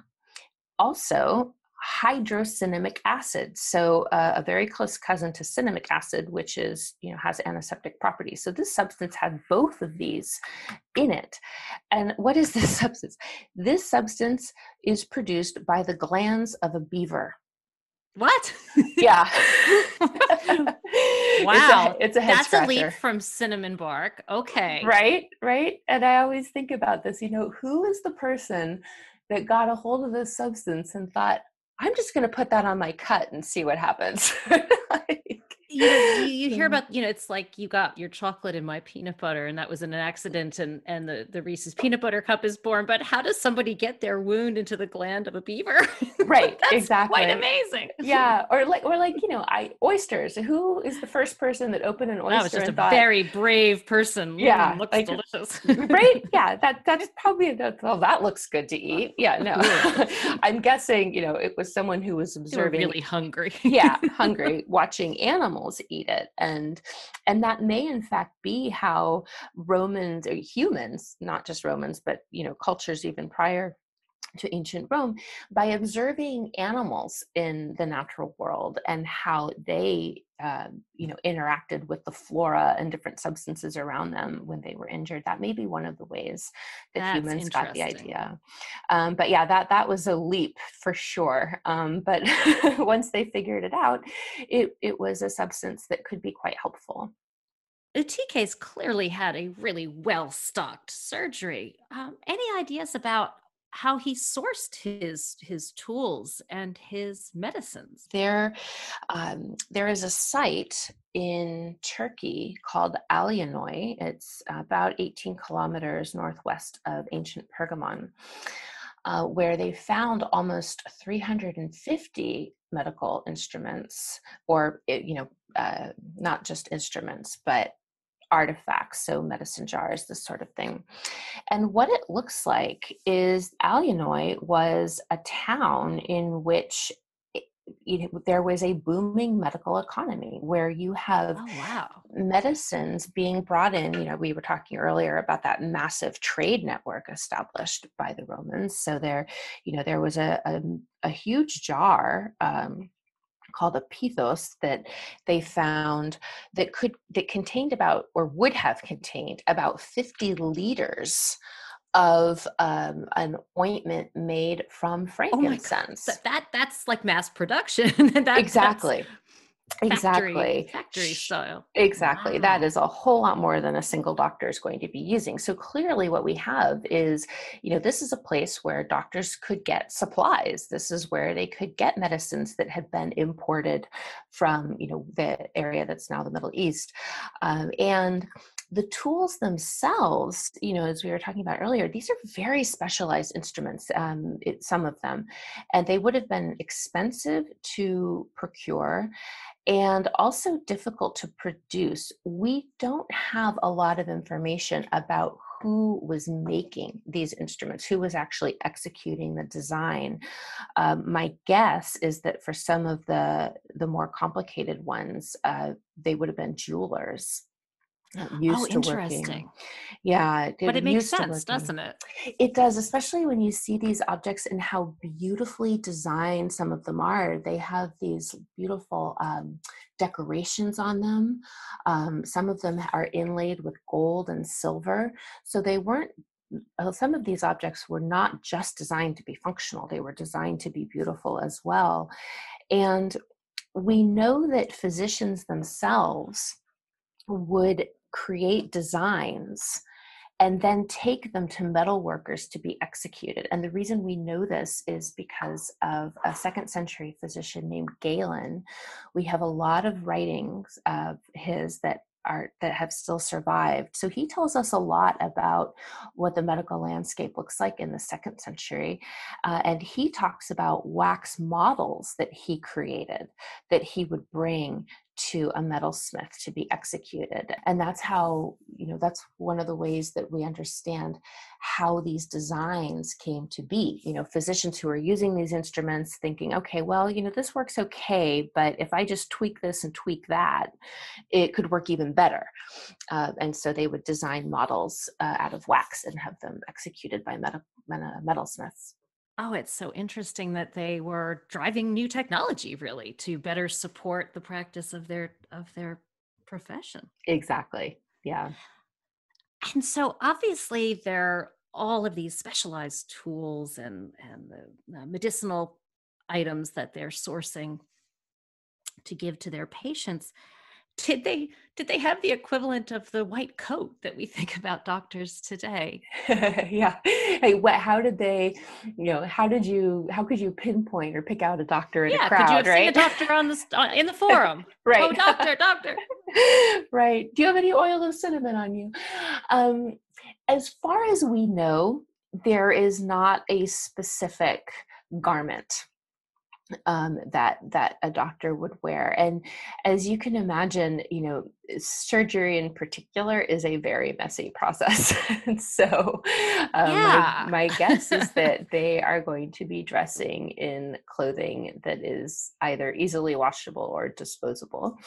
also hydrocinnamic acid. So uh, a very close cousin to cinnamic acid which is you know has antiseptic properties. So this substance had both of these in it. And what is *laughs* this substance? This substance is produced by the glands of a beaver. What? Yeah. *laughs* *laughs* wow. It's a, it's a head That's scratcher. a leap from cinnamon bark. Okay. Right, right. And I always think about this, you know, who is the person that got a hold of this substance and thought, I'm just going to put that on my cut and see what happens. *laughs* like, you, know, you, you hear about you know it's like you got your chocolate in my peanut butter and that was an accident and and the the reese's peanut butter cup is born but how does somebody get their wound into the gland of a beaver *laughs* Right, That's exactly. quite amazing yeah, or like, or like, you know, I oysters. Who is the first person that opened an oyster that was just a thought, very brave person Yeah, Mm, looks like- delicious *laughs* right? Yeah, that that's probably that. Well, that looks good to eat. *laughs* Yeah, no, I'm guessing, you know, it was someone who was observing really hungry yeah hungry watching animals eat it and and that may in fact be how romans or humans not just romans but you know cultures even prior to ancient rome by observing animals in the natural world and how they um, you know interacted with the flora and different substances around them when they were injured. That may be one of the ways that That's humans got the idea. Um, but yeah that that was a leap for sure. Um, but *laughs* once they figured it out it, it was a substance that could be quite helpful. Eutyches clearly had a really well stocked surgery. Um, any ideas about how he sourced his his tools and his medicines? there um, there is a site in turkey called Alianoi. it's about 18 kilometers northwest of ancient pergamon uh, where they found almost 350 medical instruments or you know uh, not just instruments but artifacts so medicine jars this sort of thing and what it looks like is Alianoi was a town in which it- you know, there was a booming medical economy where you have Oh wow! medicines being brought in you know we were talking earlier about that massive trade network established by the romans so there you know there was a, a, a huge jar um, called a pithos that they found that could that contained about or would have contained about 50 liters of um, an ointment made from Oh frankincense That, that that's like mass production. *laughs* that, that's exactly factory- exactly factory style. Exactly. That Wow. is a whole lot more than a single doctor is going to be using. So clearly, what we have is, you know, this is a place where doctors could get supplies. This is where they could get medicines that had been imported from, you know, the area that's now the Middle East. Um, and the tools themselves, you know, as we were talking about earlier, these are very specialized instruments, um, it, some of them, and they would have been expensive to procure and also difficult to produce. We don't have a lot of information about who was making these instruments, who was actually executing the design. Um, my guess is that for some of the the more complicated ones, uh, they would have been jewelers. Uh, Used oh, to working. interesting. Yeah, But it makes sense, doesn't it? it does, especially when you see these objects and how beautifully designed some of them are. They have these beautiful um, decorations on them. Um, some of them are inlaid with gold and silver. So they weren't, uh, some of these objects were not just designed to be functional, they were designed to be beautiful as well. And we know that physicians themselves would create designs and then take them to metal workers to be executed. And the reason we know this is because of a second century physician named Galen. We have a lot of writings of his that are that have still survived. So he tells us a lot about what the medical landscape looks like in the second century. Uh, and he talks about wax models that he created that he would bring to a metalsmith to be executed. And that's how you know that's one of the ways that we understand how these designs came to be. You know physicians who are using these instruments thinking okay well you know this works okay but if i just tweak this and tweak that it could work even better. Uh, and so they would design models uh, out of wax and have them executed by metal, metalsmiths Oh, it's so interesting that they were driving new technology really to better support the practice of their of their profession. exactly yeah And so obviously there are all of these specialized tools and and the uh, medicinal items that they're sourcing to give to their patients did they did they have the equivalent of the white coat that we *laughs* think about doctors today? *laughs* Yeah. Hey what how did they you know how did you how could you pinpoint or pick out a doctor in yeah, a crowd could you have right seen a doctor on the uh, in the *laughs* forum? Right. Oh doctor doctor. Right. Do you have any oil of cinnamon on you? Um as far as we know there is not a specific garment um, that that a doctor would wear and as you can imagine you know surgery in particular is a very messy process *laughs* so um, yeah. my, my guess is *laughs* that they are going to be dressing in clothing that is either easily washable or disposable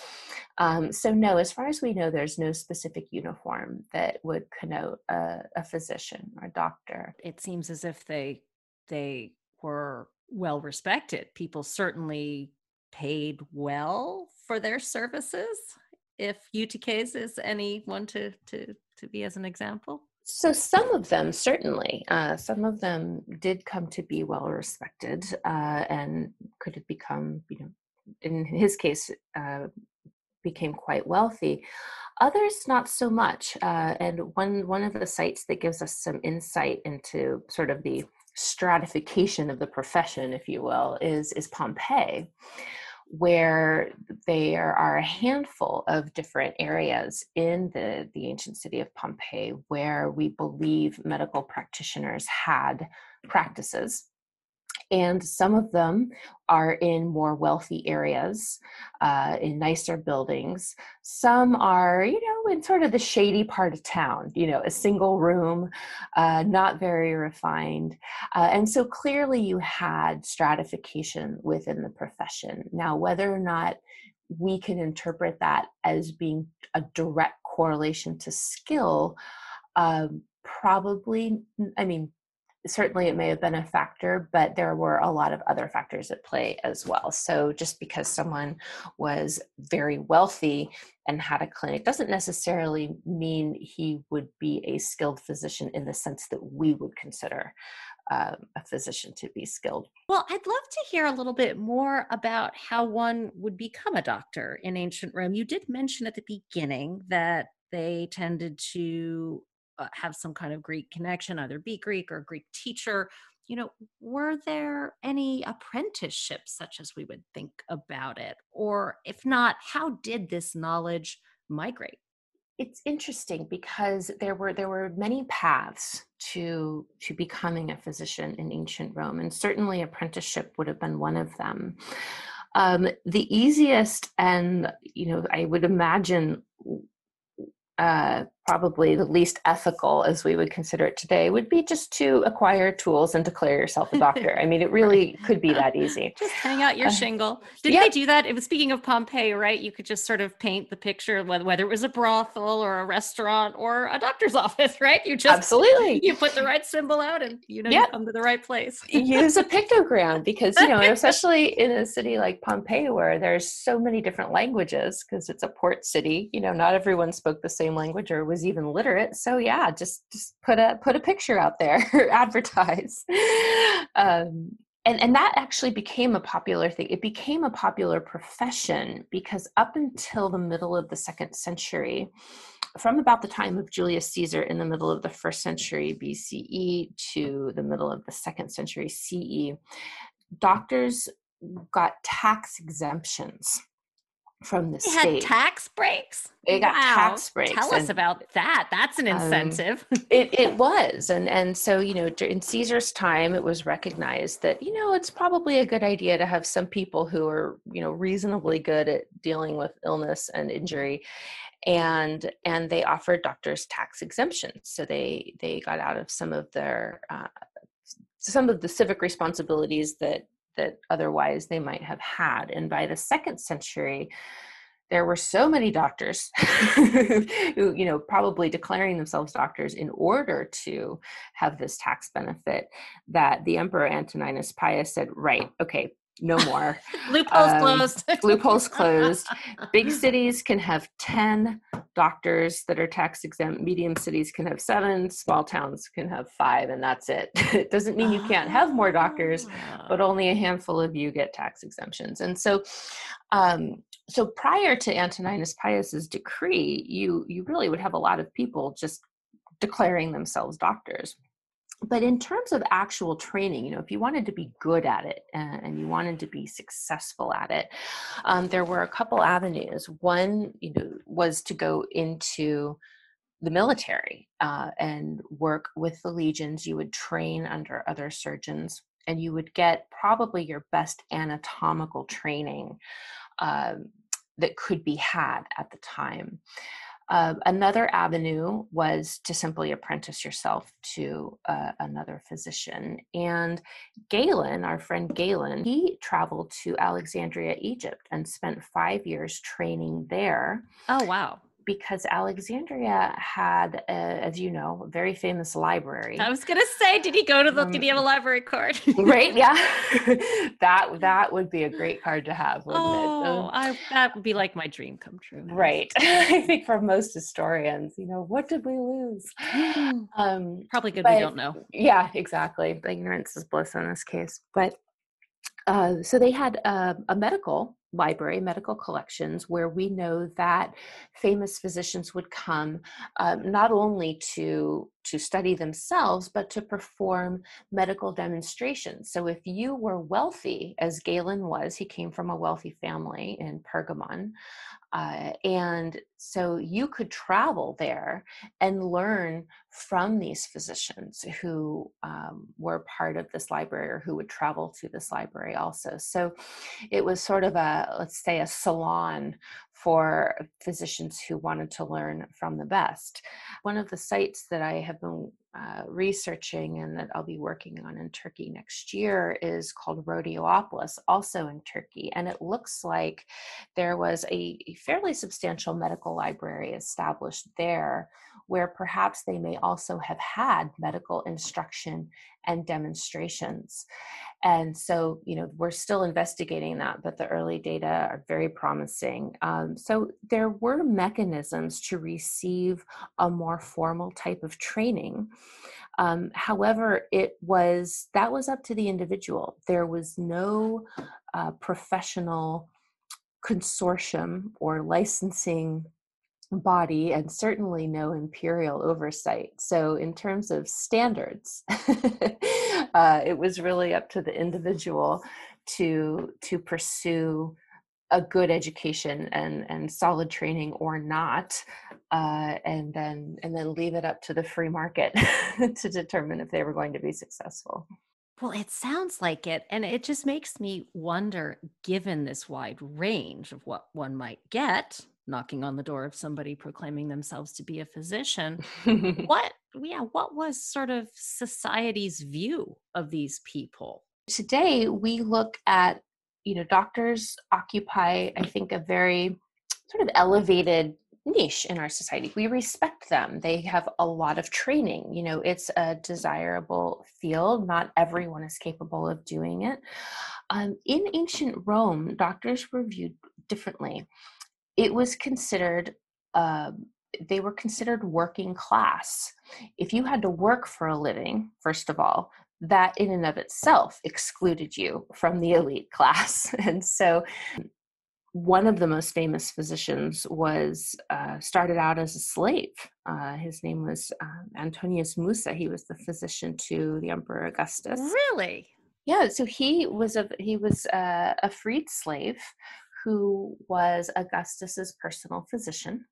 um, so no as far as we know there's no specific uniform that would connote a, a physician or doctor it seems as if they they were well respected. People certainly paid well for their services. If Eutyches is anyone to to to be as an example. So some of them certainly, uh, some of them did come to be well respected uh, and could have become, you know, in his case, uh, became quite wealthy. Others not so much. Uh, and one one of the sites that gives us some insight into sort of the stratification of the profession, if you will, is, is Pompeii, where there are a handful of different areas in the, the ancient city of Pompeii where we believe medical practitioners had practices and some of them are in more wealthy areas uh, in nicer buildings. Some are you know in sort of the shady part of town you know a single room uh, not very refined uh, and so clearly you had stratification within the profession. Now whether or not we can interpret that as being a direct correlation to skill um, probably i mean certainly it may have been a factor, but there were a lot of other factors at play as well. So just because someone was very wealthy and had a clinic doesn't necessarily mean he would be a skilled physician in the sense that we would consider um, a physician to be skilled. Well, I'd love to hear a little bit more about how one would become a doctor in ancient Rome. You did mention at the beginning that they tended to uh, have some kind of Greek connection, either be Greek or Greek teacher. You know, were there any apprenticeships such as we would think about it? Or if not, how did this knowledge migrate? It's interesting because there were there were many paths to to becoming a physician in ancient Rome, and certainly apprenticeship would have been one of them. Um, the easiest and you know I would imagine uh, probably the least ethical as we would consider it today would be just to acquire tools and declare yourself a doctor. I mean it *laughs* really could be that easy. *laughs* Just hang out your uh, shingle. Did yep. they do that? It was speaking of pompeii right? You could just sort of paint the picture whether it was a brothel or a restaurant or a doctor's *laughs* office right? You just absolutely. you put the right symbol out and you know yep. you come to the right place. Use a pictogram because you know especially in a city like pompeii where there's so many different languages because it's a port city you know not everyone spoke the same language or was was even literate. So yeah just just put a put a picture out there *laughs* advertise. Um, and and that actually became a popular thing. It became a popular profession because up until the middle of the second century from about the time of Julius Caesar in the middle of the first century BCE to the middle of the second century CE, doctors got tax exemptions from the they state. Had tax breaks. They got wow. tax breaks. Tell us about that. That's an um, incentive. Um, it, it *laughs* was, and and so you know, in Caesar's time, it was recognized that you know it's probably a good idea to have some people who are you know reasonably good at dealing with illness and injury, and and they offered doctors tax exemptions, so they they got out of some of their uh, some of the civic responsibilities that that otherwise they might have had. And by the second century, there were so many doctors *laughs* who, you know, probably declaring themselves doctors in order to have this tax benefit that the Emperor Antoninus Pius said, right, okay, no more. *laughs* loopholes um, closed. *laughs* loopholes closed. Big *laughs* cities can have 10 doctors that are tax exempt. Medium cities can have seven. Small towns can have five, and that's it. it doesn't mean you can't have more doctors, but ah. only a handful of you get tax exemptions. And so, um, so prior to Antoninus Pius's decree, you you really would have a lot of people just declaring themselves doctors but in terms of actual training you know if you wanted to be good at it and, you wanted to be successful at it um, there were a couple avenues. One you know was to go into the military uh, and work with the legions. You would train under other surgeons and you would get probably your best anatomical training um, that could be had at the time uh, another avenue was to simply apprentice yourself to uh, another physician. And Galen, our friend Galen, he traveled to Alexandria, Egypt, and spent five years training there. Oh, wow because Alexandria had, a, as you know, a very famous library. I was going to say, did he go to the? Um, did he have a um, library card? *laughs* right? Yeah, *laughs* *laughs* that that would be a great card to have, wouldn't oh, it? Um, I, that would be like my dream come true. Right. I think for most historians, you know, what did we lose? *gasps* Um, Probably good but, we don't know. Yeah, exactly. Ignorance is bliss in this case, but. Uh, so they had uh, a medical library, medical collections, where we know that famous physicians would come um, not only to to study themselves, but to perform medical demonstrations. So if you were wealthy, as Galen was, he came from a wealthy family in Pergamon, uh, and so you could travel there and learn from these physicians who um, were part of this library or who would travel to this library also. So it was sort of a, let's say, a salon for physicians who wanted to learn from the best. One of the sites that I have been uh, researching and that I'll be working on in Turkey next year is called Rhodiapolis, also in Turkey. And it looks like there was a, a fairly substantial medical library established there where perhaps they may also have had medical instruction and demonstrations. And so, you know, we're still investigating that, but the early data are very promising. Um, so, there were mechanisms to receive a more formal type of training. Um, however, it was that was up to the individual. There was no uh, professional consortium or licensing body and certainly no imperial oversight. So, in terms of standards, *laughs* *laughs* uh, it was really up to the individual to to pursue a good education and and solid training or not uh, and then and then leave it up to the free market *laughs* to determine if they were going to be successful. Well it sounds like it and it just makes me wonder given this wide range of what one might get knocking on the door of somebody proclaiming themselves to be a physician. *laughs* What yeah what was sort of society's view of these people? Today we look at you know doctors occupy i think a very sort of elevated niche in our society. We respect them. They have a lot of training. You know it's a desirable field. Not everyone is capable of doing it. Um, in ancient rome doctors were viewed differently it was considered uh, they were considered working class. If you had to work for a living first of all that in and of itself excluded you from the elite class. *laughs* And so one of the most famous physicians was uh, started out as a slave. Uh, his name was um, antonius musa. He was the physician to the emperor augustus. Really? Yeah so he was a he was uh, a freed slave who was Augustus's personal physician.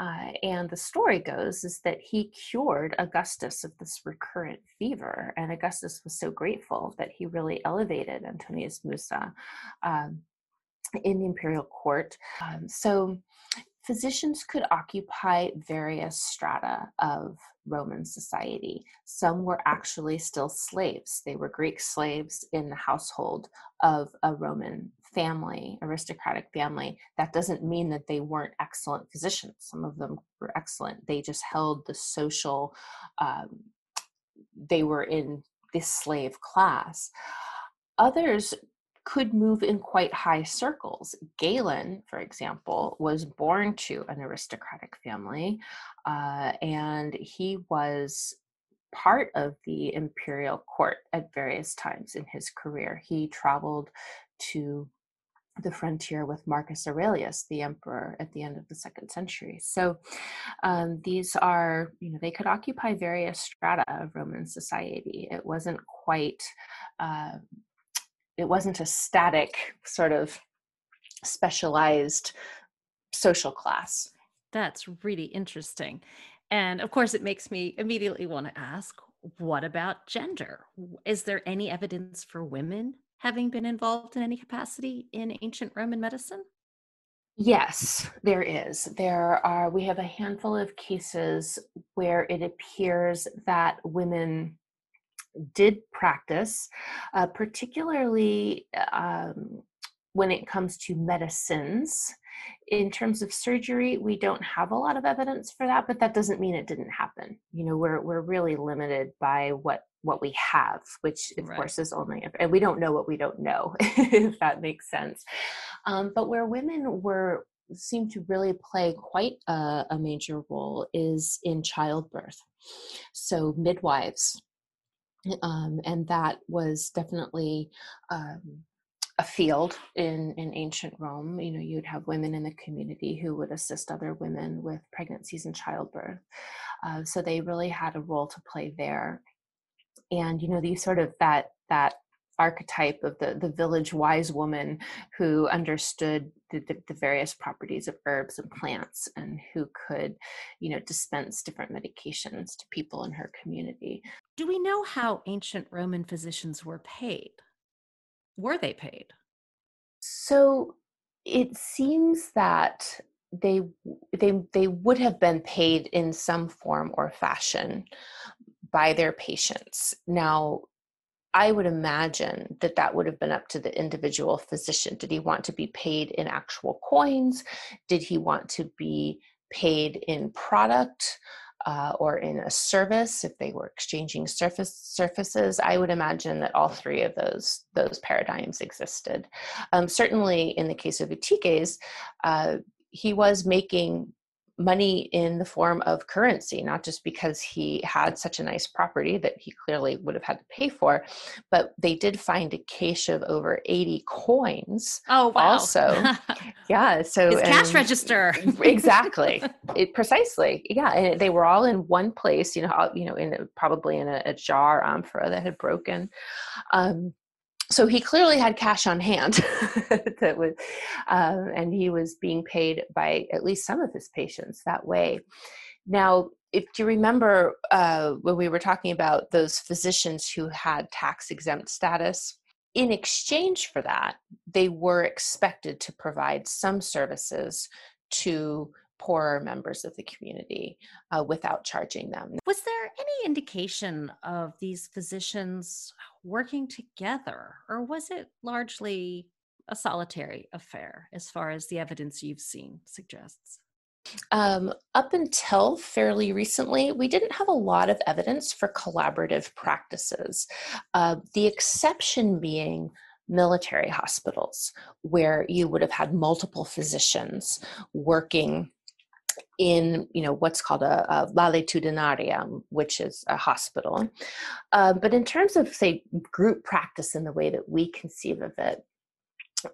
Uh, and the story goes is that he cured Augustus of this recurrent fever, and Augustus was so grateful that he really elevated Antonius Musa um, in the imperial court. Um, so physicians could occupy various strata of Roman society. Some were actually still slaves. They were Greek slaves in the household of a Roman family, aristocratic family. That doesn't mean that they weren't excellent physicians. Some of them were excellent. They just held the social, um, they were in this slave class. Others could move in quite high circles. Galen, for example, was born to an aristocratic family, uh, and he was part of the imperial court at various times in his career. He traveled to the frontier with Marcus Aurelius, the emperor, at the end of the second century. So um, these are, you know, they could occupy various strata of Roman society. It wasn't quite, uh, it wasn't a static sort of specialized social class. That's really interesting. And of course, it makes me immediately want to ask what about gender? Is there any evidence for women having been involved in any capacity in ancient Roman medicine? Yes, there is. There are, we have a handful of cases where it appears that women did practice, uh, particularly um, when it comes to medicines. In terms of surgery, we don't have a lot of evidence for that, but that doesn't mean it didn't happen. You know, we're we're really limited by what what we have, which of right. course is only, and we don't know what we don't know, *laughs* if that makes sense. Um, but where women were seem to really play quite a, a major role is in childbirth. So midwives, um, and that was definitely um, a field in in ancient Rome. You know, you'd have women in the community who would assist other women with pregnancies and childbirth. Uh, so they really had a role to play there and you know these sort of that that archetype of the the village wise woman who understood the, the, the, various properties of herbs and plants and who could you know dispense different medications to people in her community. Do we know how ancient roman physicians were paid? Were they paid? So it seems that they they they would have been paid in some form or fashion by their patients. Now, I would imagine that that would have been up to the individual physician. Did he want to be paid in actual coins? Did he want to be paid in product uh, or in a service if they were exchanging surface surfaces? I would imagine that all three of those those paradigms existed. Um, certainly, in the case of Eutyches, uh, he was making money in the form of currency, not just because he had such a nice property that he clearly would have had to pay for, but they did find a cache of over 80 coins. Oh, wow. Also, *laughs* yeah. So, his cash register. *laughs* exactly. It, precisely. Yeah. And they were all in one place, you know, you know, in a, probably in a, a jar amphora that had broken. Um, so he clearly had cash on hand *laughs* that was um, and he was being paid by at least some of his patients that way. Now if you remember uh, when we were talking about those physicians who had tax exempt status? In exchange for that they were expected to provide some services to poorer members of the community uh, without charging them. Was there any indication of these physicians working together, or was it largely a solitary affair as far as the evidence you've seen suggests? Um, up until fairly recently, we didn't have a lot of evidence for collaborative practices. Uh, the exception being military hospitals, where you would have had multiple physicians working in you know what's called a, a valetudinarium, which is a hospital. Uh, but in terms of say group practice in the way that we conceive of it,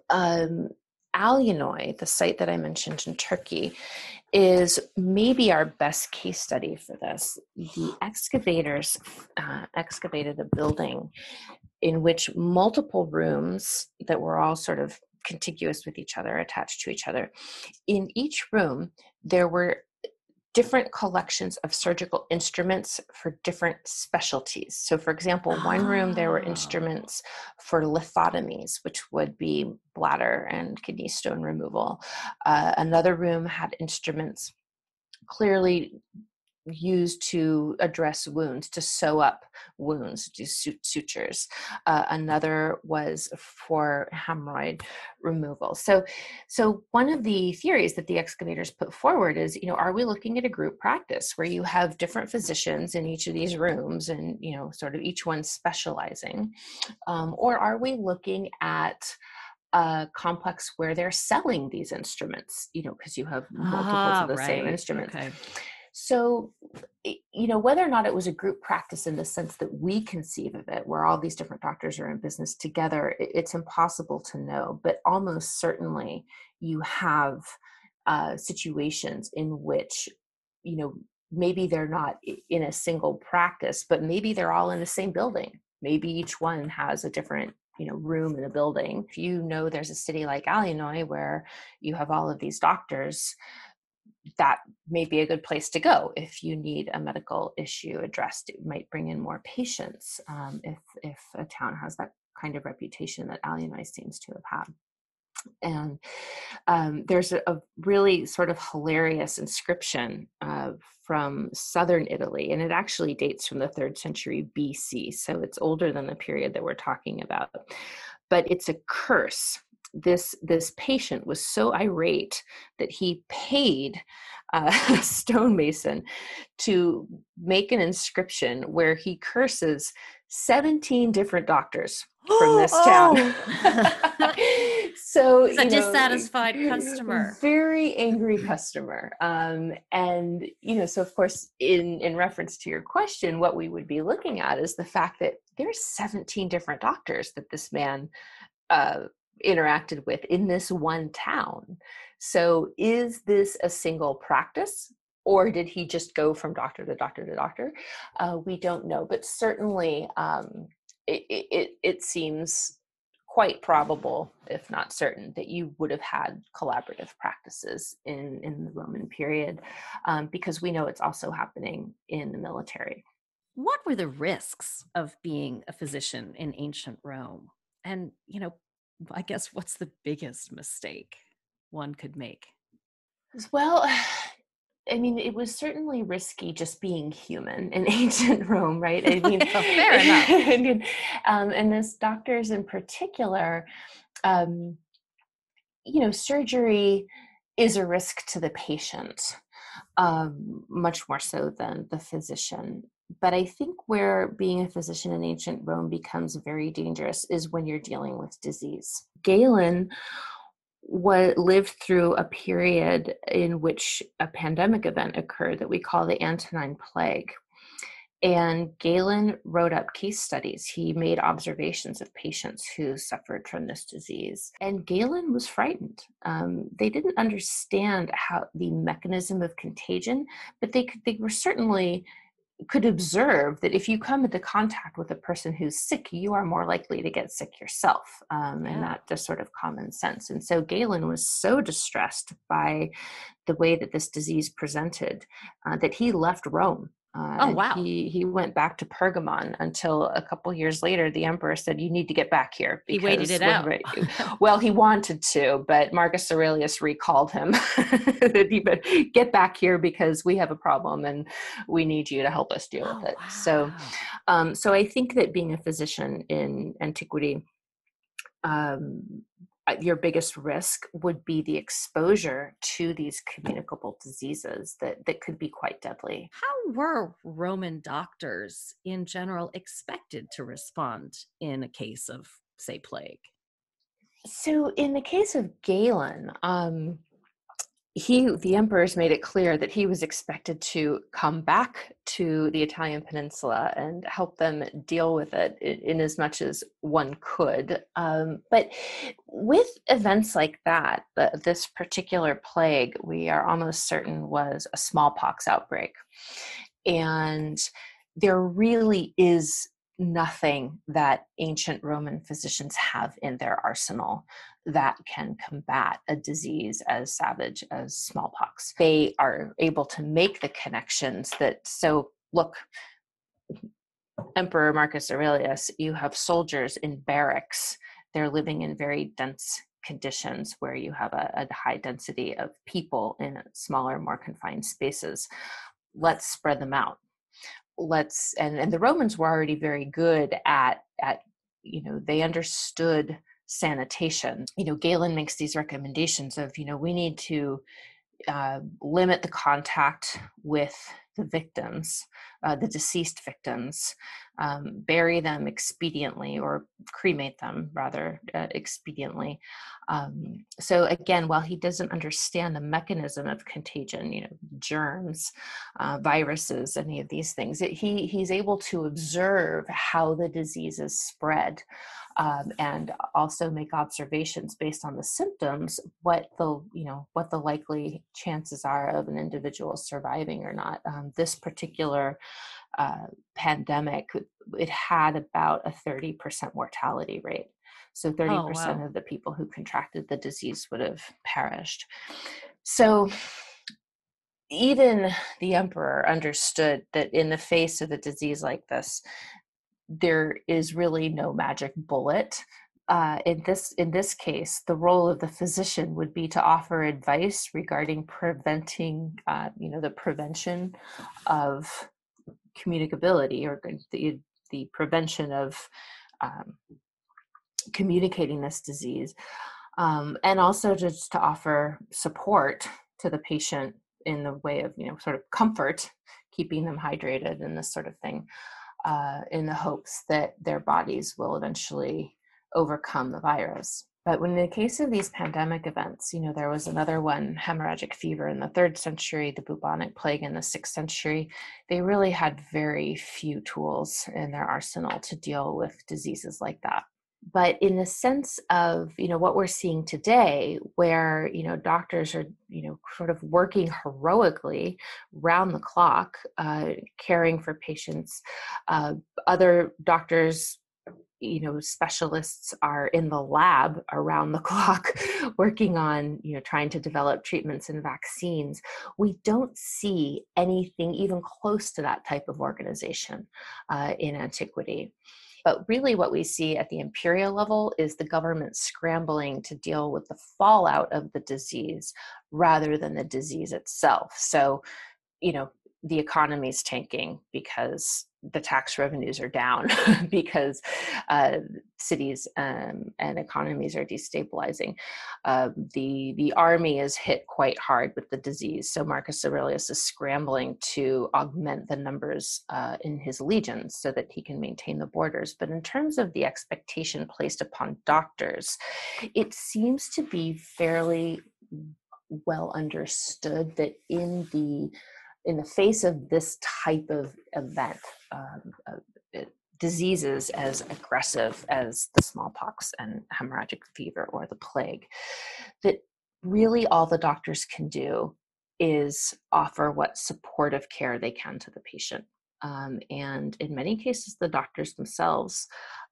um, the site that I mentioned in Turkey, is maybe our best case study for this. The excavators uh, excavated a building in which multiple rooms that were all sort of contiguous with each other, attached to each other. In each room, there were different collections of surgical instruments for different specialties. So, for example, one room there were ah. instruments for lithotomies, which would be bladder and kidney stone removal. Uh, another room had instruments clearly used to address wounds, to sew up wounds, do sutures. Uh, another was for hemorrhoid removal. So, so one of the theories that the excavators put forward is, you know, are we looking at a group practice where you have different physicians in each of these rooms, and you know, sort of each one specializing, um, or are we looking at a complex where they're selling these instruments, you know, because you have multiples ah, of the right. same instruments. Okay. So, you know, whether or not it was a group practice in the sense that we conceive of it, where all these different doctors are in business together, it's impossible to know. But almost certainly, you have uh, situations in which, you know, maybe they're not in a single practice, but maybe they're all in the same building. Maybe each one has a different you know room in a building if you know there's a city like Alianoi where you have all of these doctors that may be a good place to go if you need a medical issue addressed. It might bring in more patients um, if if a town has that kind of reputation that Alianoi seems to have had. And um, there's a, a, really sort of hilarious inscription uh, from southern Italy, and it actually dates from the third century BC, so it's older than the period that we're talking about. But it's a curse this this patient was so irate that he paid uh, *laughs* a stonemason to make an inscription where he curses 17 different doctors from *gasps* this town. Oh. *laughs* *laughs* so it's a know, dissatisfied customer. Very angry customer. Um, and you know, so of course, in in reference to your question, what we would be looking at is the fact that there's 17 different doctors that this man uh, interacted with in this one town. So, is this a single practice? Or did he just go from doctor to doctor to doctor? Uh, we don't know, but certainly um, it, it, it seems quite probable, if not certain, that you would have had collaborative practices in, in the Roman period, um, because we know it's also happening in the military. What were the risks of being a physician in ancient Rome? And, you know, I guess what's the biggest mistake one could make? Well, *sighs* I mean, it was certainly risky just being human in *laughs* ancient Rome, right? I mean, *laughs* fair enough. *laughs* I mean, um, and this doctors in particular, um, you know, surgery is a risk to the patient, um, much more so than the physician but I think where being a physician in ancient Rome becomes very dangerous is when you're dealing with disease. Galen what lived through a period in which a pandemic event occurred that we call the Antonine Plague. And Galen wrote up case studies. He made observations of patients who suffered from this disease. And Galen was frightened. Um, they didn't understand how the mechanism of contagion, but they could, they were certainly could observe that if you come into contact with a person who's sick, you are more likely to get sick yourself. Um, yeah. And that just sort of common sense. And so Galen was so distressed by the way that this disease presented uh, that he left Rome uh, oh wow! He he went back to Pergamon until a couple years later. The emperor said, "You need to get back here." He waited it out. *laughs* *laughs* well, he wanted to, but Marcus Aurelius recalled him. *laughs* that he but get back here because we have a problem and we need you to help us deal with oh, it. Wow. So, um, so I think that being a physician in antiquity um, your biggest risk would be the exposure to these communicable diseases that, that could be quite deadly. How were Roman doctors in general expected to respond in a case of, say, plague? So, in the case of Galen, um, he the emperors made it clear that he was expected to come back to the italian peninsula and help them deal with it in, as much as one could. Um, but with events like that the, this particular plague we are almost certain was a smallpox outbreak. And there really is nothing that ancient Roman physicians have in their arsenal that can combat a disease as savage as smallpox. They are able to make the connections that, so look, Emperor Marcus Aurelius, you have soldiers in barracks. They're living in very dense conditions where you have a, a high density of people in smaller, more confined spaces let's spread them out let's and and the romans were already very good at at you know they understood sanitation you know galen makes these recommendations of you know we need to uh, limit the contact with the victims, uh, the deceased victims, um, bury them expediently or cremate them rather uh, expediently. Um, so again, while he doesn't understand the mechanism of contagion, you know, germs, uh, viruses, any of these things, it, he he's able to observe how the disease is spread. Um, and also make observations based on the symptoms what the you know what the likely chances are of an individual surviving or not um, this particular uh, pandemic, it had about a 30% mortality rate. So 30% oh, wow. of the people who contracted the disease would have perished. So even the emperor understood that in the face of a disease like this, there is really no magic bullet. Uh, in this in this case, the role of the physician would be to offer advice regarding preventing, uh, you know, the prevention of communicability or the, the prevention of um, communicating this disease um, and also just to offer support to the patient in the way of you know sort of comfort keeping them hydrated and this sort of thing uh, in the hopes that their bodies will eventually overcome the virus but when in the case of these pandemic events, you know, there was another one, hemorrhagic fever in the third century, the bubonic plague in the sixth century, they really had very few tools in their arsenal to deal with diseases like that. But in the sense of, you know, what we're seeing today, where, you know, doctors are, you know, sort of working heroically round the clock, uh, caring for patients, uh, other doctors you know specialists are in the lab around the clock *laughs* working on you know trying to develop treatments and vaccines we don't see anything even close to that type of organization uh, in antiquity but really what we see at the imperial level is the government scrambling to deal with the fallout of the disease rather than the disease itself. So you know the economy is tanking because the tax revenues are down *laughs* because uh, cities um, and economies are destabilizing. Uh, the the army is hit quite hard with the disease, so Marcus Aurelius is scrambling to augment the numbers uh, in his legions so that he can maintain the borders. But in terms of the expectation placed upon doctors, it seems to be fairly well understood that in the in the face of this type of event, um, uh, diseases as aggressive as the smallpox and hemorrhagic fever or the plague, that really all the doctors can do is offer what supportive care they can to the patient. Um, and in many cases, the doctors themselves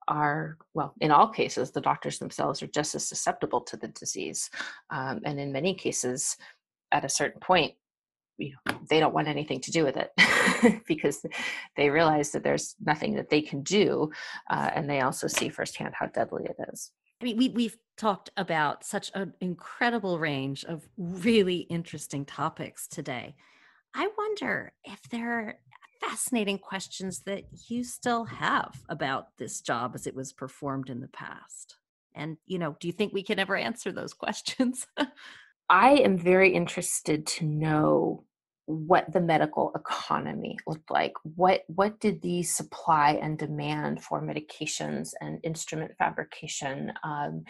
are, well, in all cases, the doctors themselves are just as susceptible to the disease. Um, and in many cases, at a certain point, you know, they don't want anything to do with it *laughs* because they realize that there's nothing that they can do, uh, and they also see firsthand how deadly it is. I mean, we we've talked about such an incredible range of really interesting topics today. I wonder if there are fascinating questions that you still have about this job as it was performed in the past. And you know, do you think we can ever answer those *laughs* questions? I am very interested to know what the medical economy looked like. What what did the supply and demand for medications and instrument fabrication um,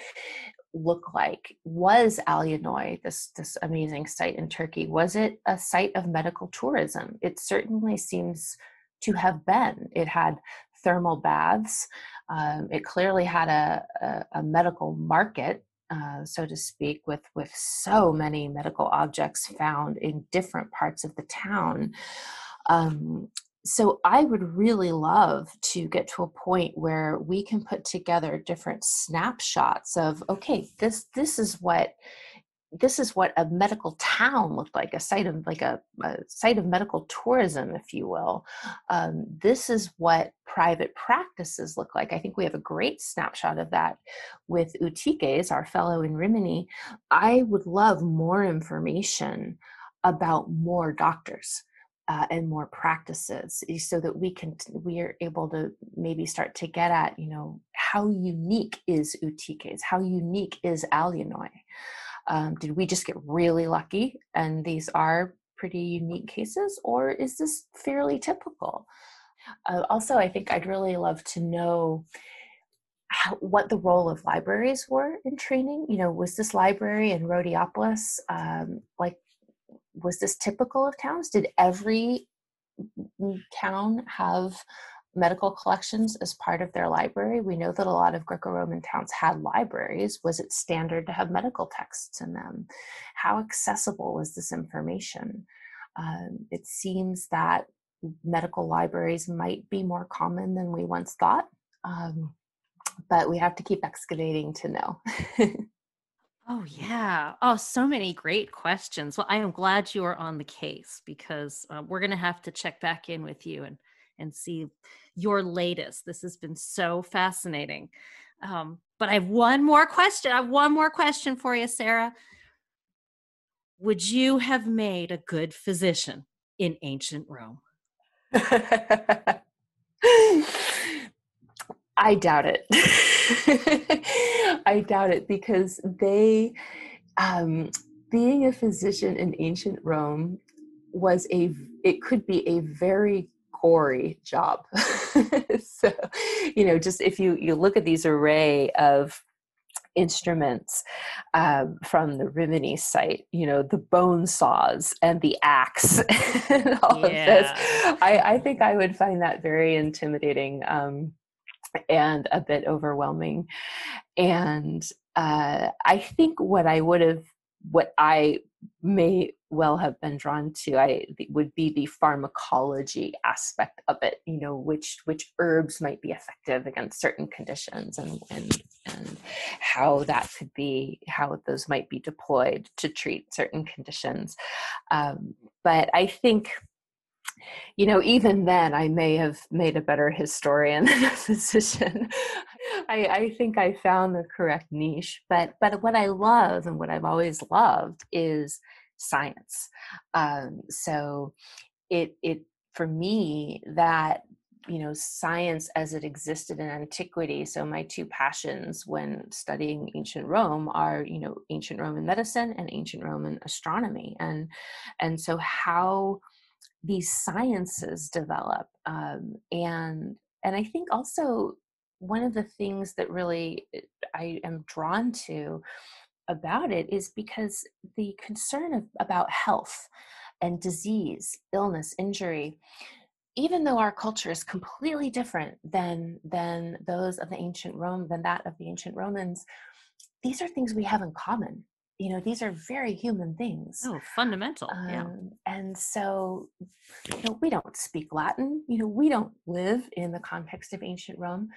look like? Was Alianoi, this this amazing site in Turkey, was it a site of medical tourism? It certainly seems to have been. It had thermal baths. Um, it clearly had a, a, a medical market uh, so to speak, with with so many medical objects found in different parts of the town. Um, so I would really love to get to a point where we can put together different snapshots of okay, this this is what this is what a medical town looked like a site of like a, a site of medical tourism if you will. Um, this is what private practices look like. I think we have a great snapshot of that with Eutyches our fellow in rimini. I would love more information about more doctors uh, and more practices so that we can we are able to maybe start to get at you know how unique is Eutyches how unique is Alianoi um, did we just get really lucky and these are pretty unique cases or is this fairly typical uh, also i think i'd really love to know how, what the role of libraries were in training you know was this library in Rhodiapolis um, like was this typical of towns? Did every town have medical collections as part of their library? We know that a lot of Greco Roman towns had libraries. Was it standard to have medical texts in them? How accessible was this information? Um, it seems that medical libraries might be more common than we once thought, um, but we have to keep excavating to know. *laughs* Oh, yeah. Oh, so many great questions. Well, I am glad you are on the case because uh, we're going to have to check back in with you and, and see your latest. This has been so fascinating. Um, but I have one more question. I have one more question for you, Sarah. Would you have made a good physician in ancient Rome? *laughs* I doubt it. *laughs* I doubt it because they, um, being a physician in ancient Rome was a, it could be a very gory job. *laughs* so, you know, just if you, you look at these array of instruments um, from the Rimini site, you know, the bone saws and the axe *laughs* and all yeah. of this. I, I, think I would find that very intimidating. Um, and a bit overwhelming. And uh, I think what I would have, what I may well have been drawn to, I would be the pharmacology aspect of it. You know, which which herbs might be effective against certain conditions, and and and how that could be, how those might be deployed to treat certain conditions. Um, but I think you know, even then, I may have made a better historian *laughs* than a physician. I, I, think I found the correct niche. But but what I love and what I've always loved is science. Um, so it it for me that you know science as it existed in antiquity so my two passions when studying ancient rome are you know ancient roman medicine and ancient roman astronomy and and so how these sciences develop um, and and i think also one of the things that really eh, i am drawn to about it is because the concern of, about health and disease illness injury even though our culture is completely different than than those of the ancient rome than that of the ancient romans these are things we have in common. You know these are very human things. Oh fundamental um, yeah and so you know we don't speak latin. You know we don't live in the context of ancient rome.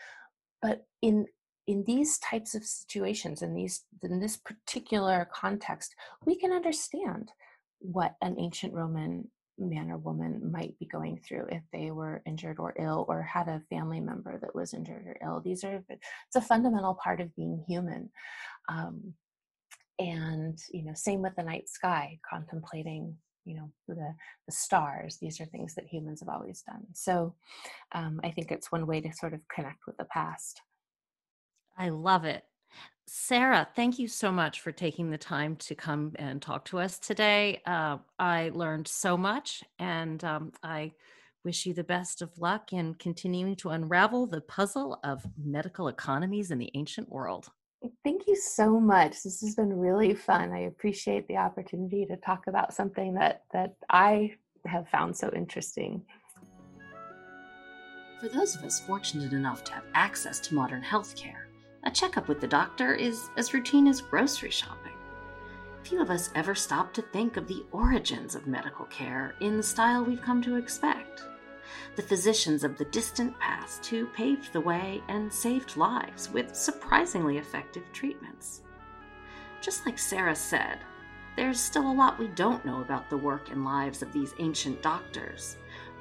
But in in these types of situations in these in this particular context we can understand what an ancient roman man or woman might be going through if they were injured or ill or had a family member that was injured or ill. These are it's a fundamental part of being human. Um, and you know same with the night sky contemplating you know the the stars. These are things that humans have always done. So um, i think it's one way to sort of connect with the past i love it sarah thank you so much for taking the time to come and talk to us today uh, i learned so much and um, i wish you the best of luck in continuing to unravel the puzzle of medical economies in the ancient world Thank you so much. This has been really fun. I appreciate the opportunity to talk about something that, that I have found so interesting. For those of us fortunate enough to have access to modern healthcare, a checkup with the doctor is as routine as grocery shopping. Few of us ever stop to think of the origins of medical care in the style we've come to expect the physicians of the distant past who paved the way and saved lives with surprisingly effective treatments. Just like Sarah said, there's still a lot we don't know about the work and lives of these ancient doctors,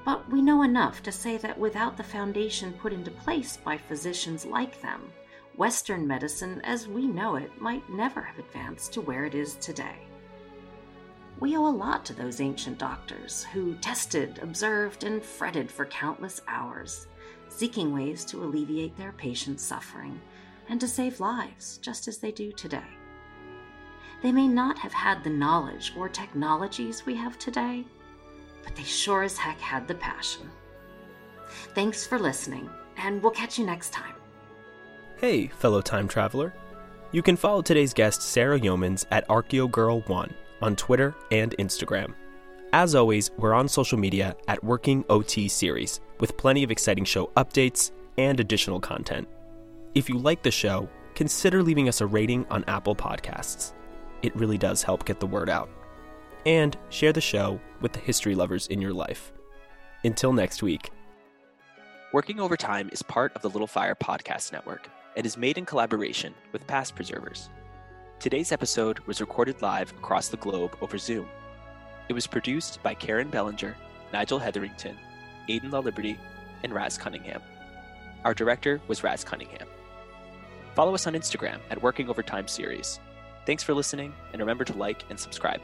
but we know enough to say that without the foundation put into place by physicians like them, Western medicine as we know it might never have advanced to where it is today. We owe a lot to those ancient doctors who tested, observed, and fretted for countless hours, seeking ways to alleviate their patients' suffering and to save lives just as they do today. They may not have had the knowledge or technologies we have today, but they sure as heck had the passion. Thanks for listening, and we'll catch you next time. Hey, fellow time traveler. You can follow today's guest, Sarah Yeomans, at ArcheoGirl1 on Twitter and Instagram. As always, we're on social media at Working OT Series, with plenty of exciting show updates and additional content. If you like the show, consider leaving us a rating on Apple Podcasts. It really does help get the word out. And share the show with the history lovers in your life. Until next week. Working Overtime is part of the Little Fire Podcast Network and is made in collaboration with Past Preservers. Today's episode was recorded live across the globe over Zoom. It was produced by Karen Bellinger, Nigel Hetherington, Aidan LaLiberty, and Raz Cunningham. Our director was Raz Cunningham. Follow us on Instagram at Working Overtime Series. Thanks for listening, and remember to like and subscribe.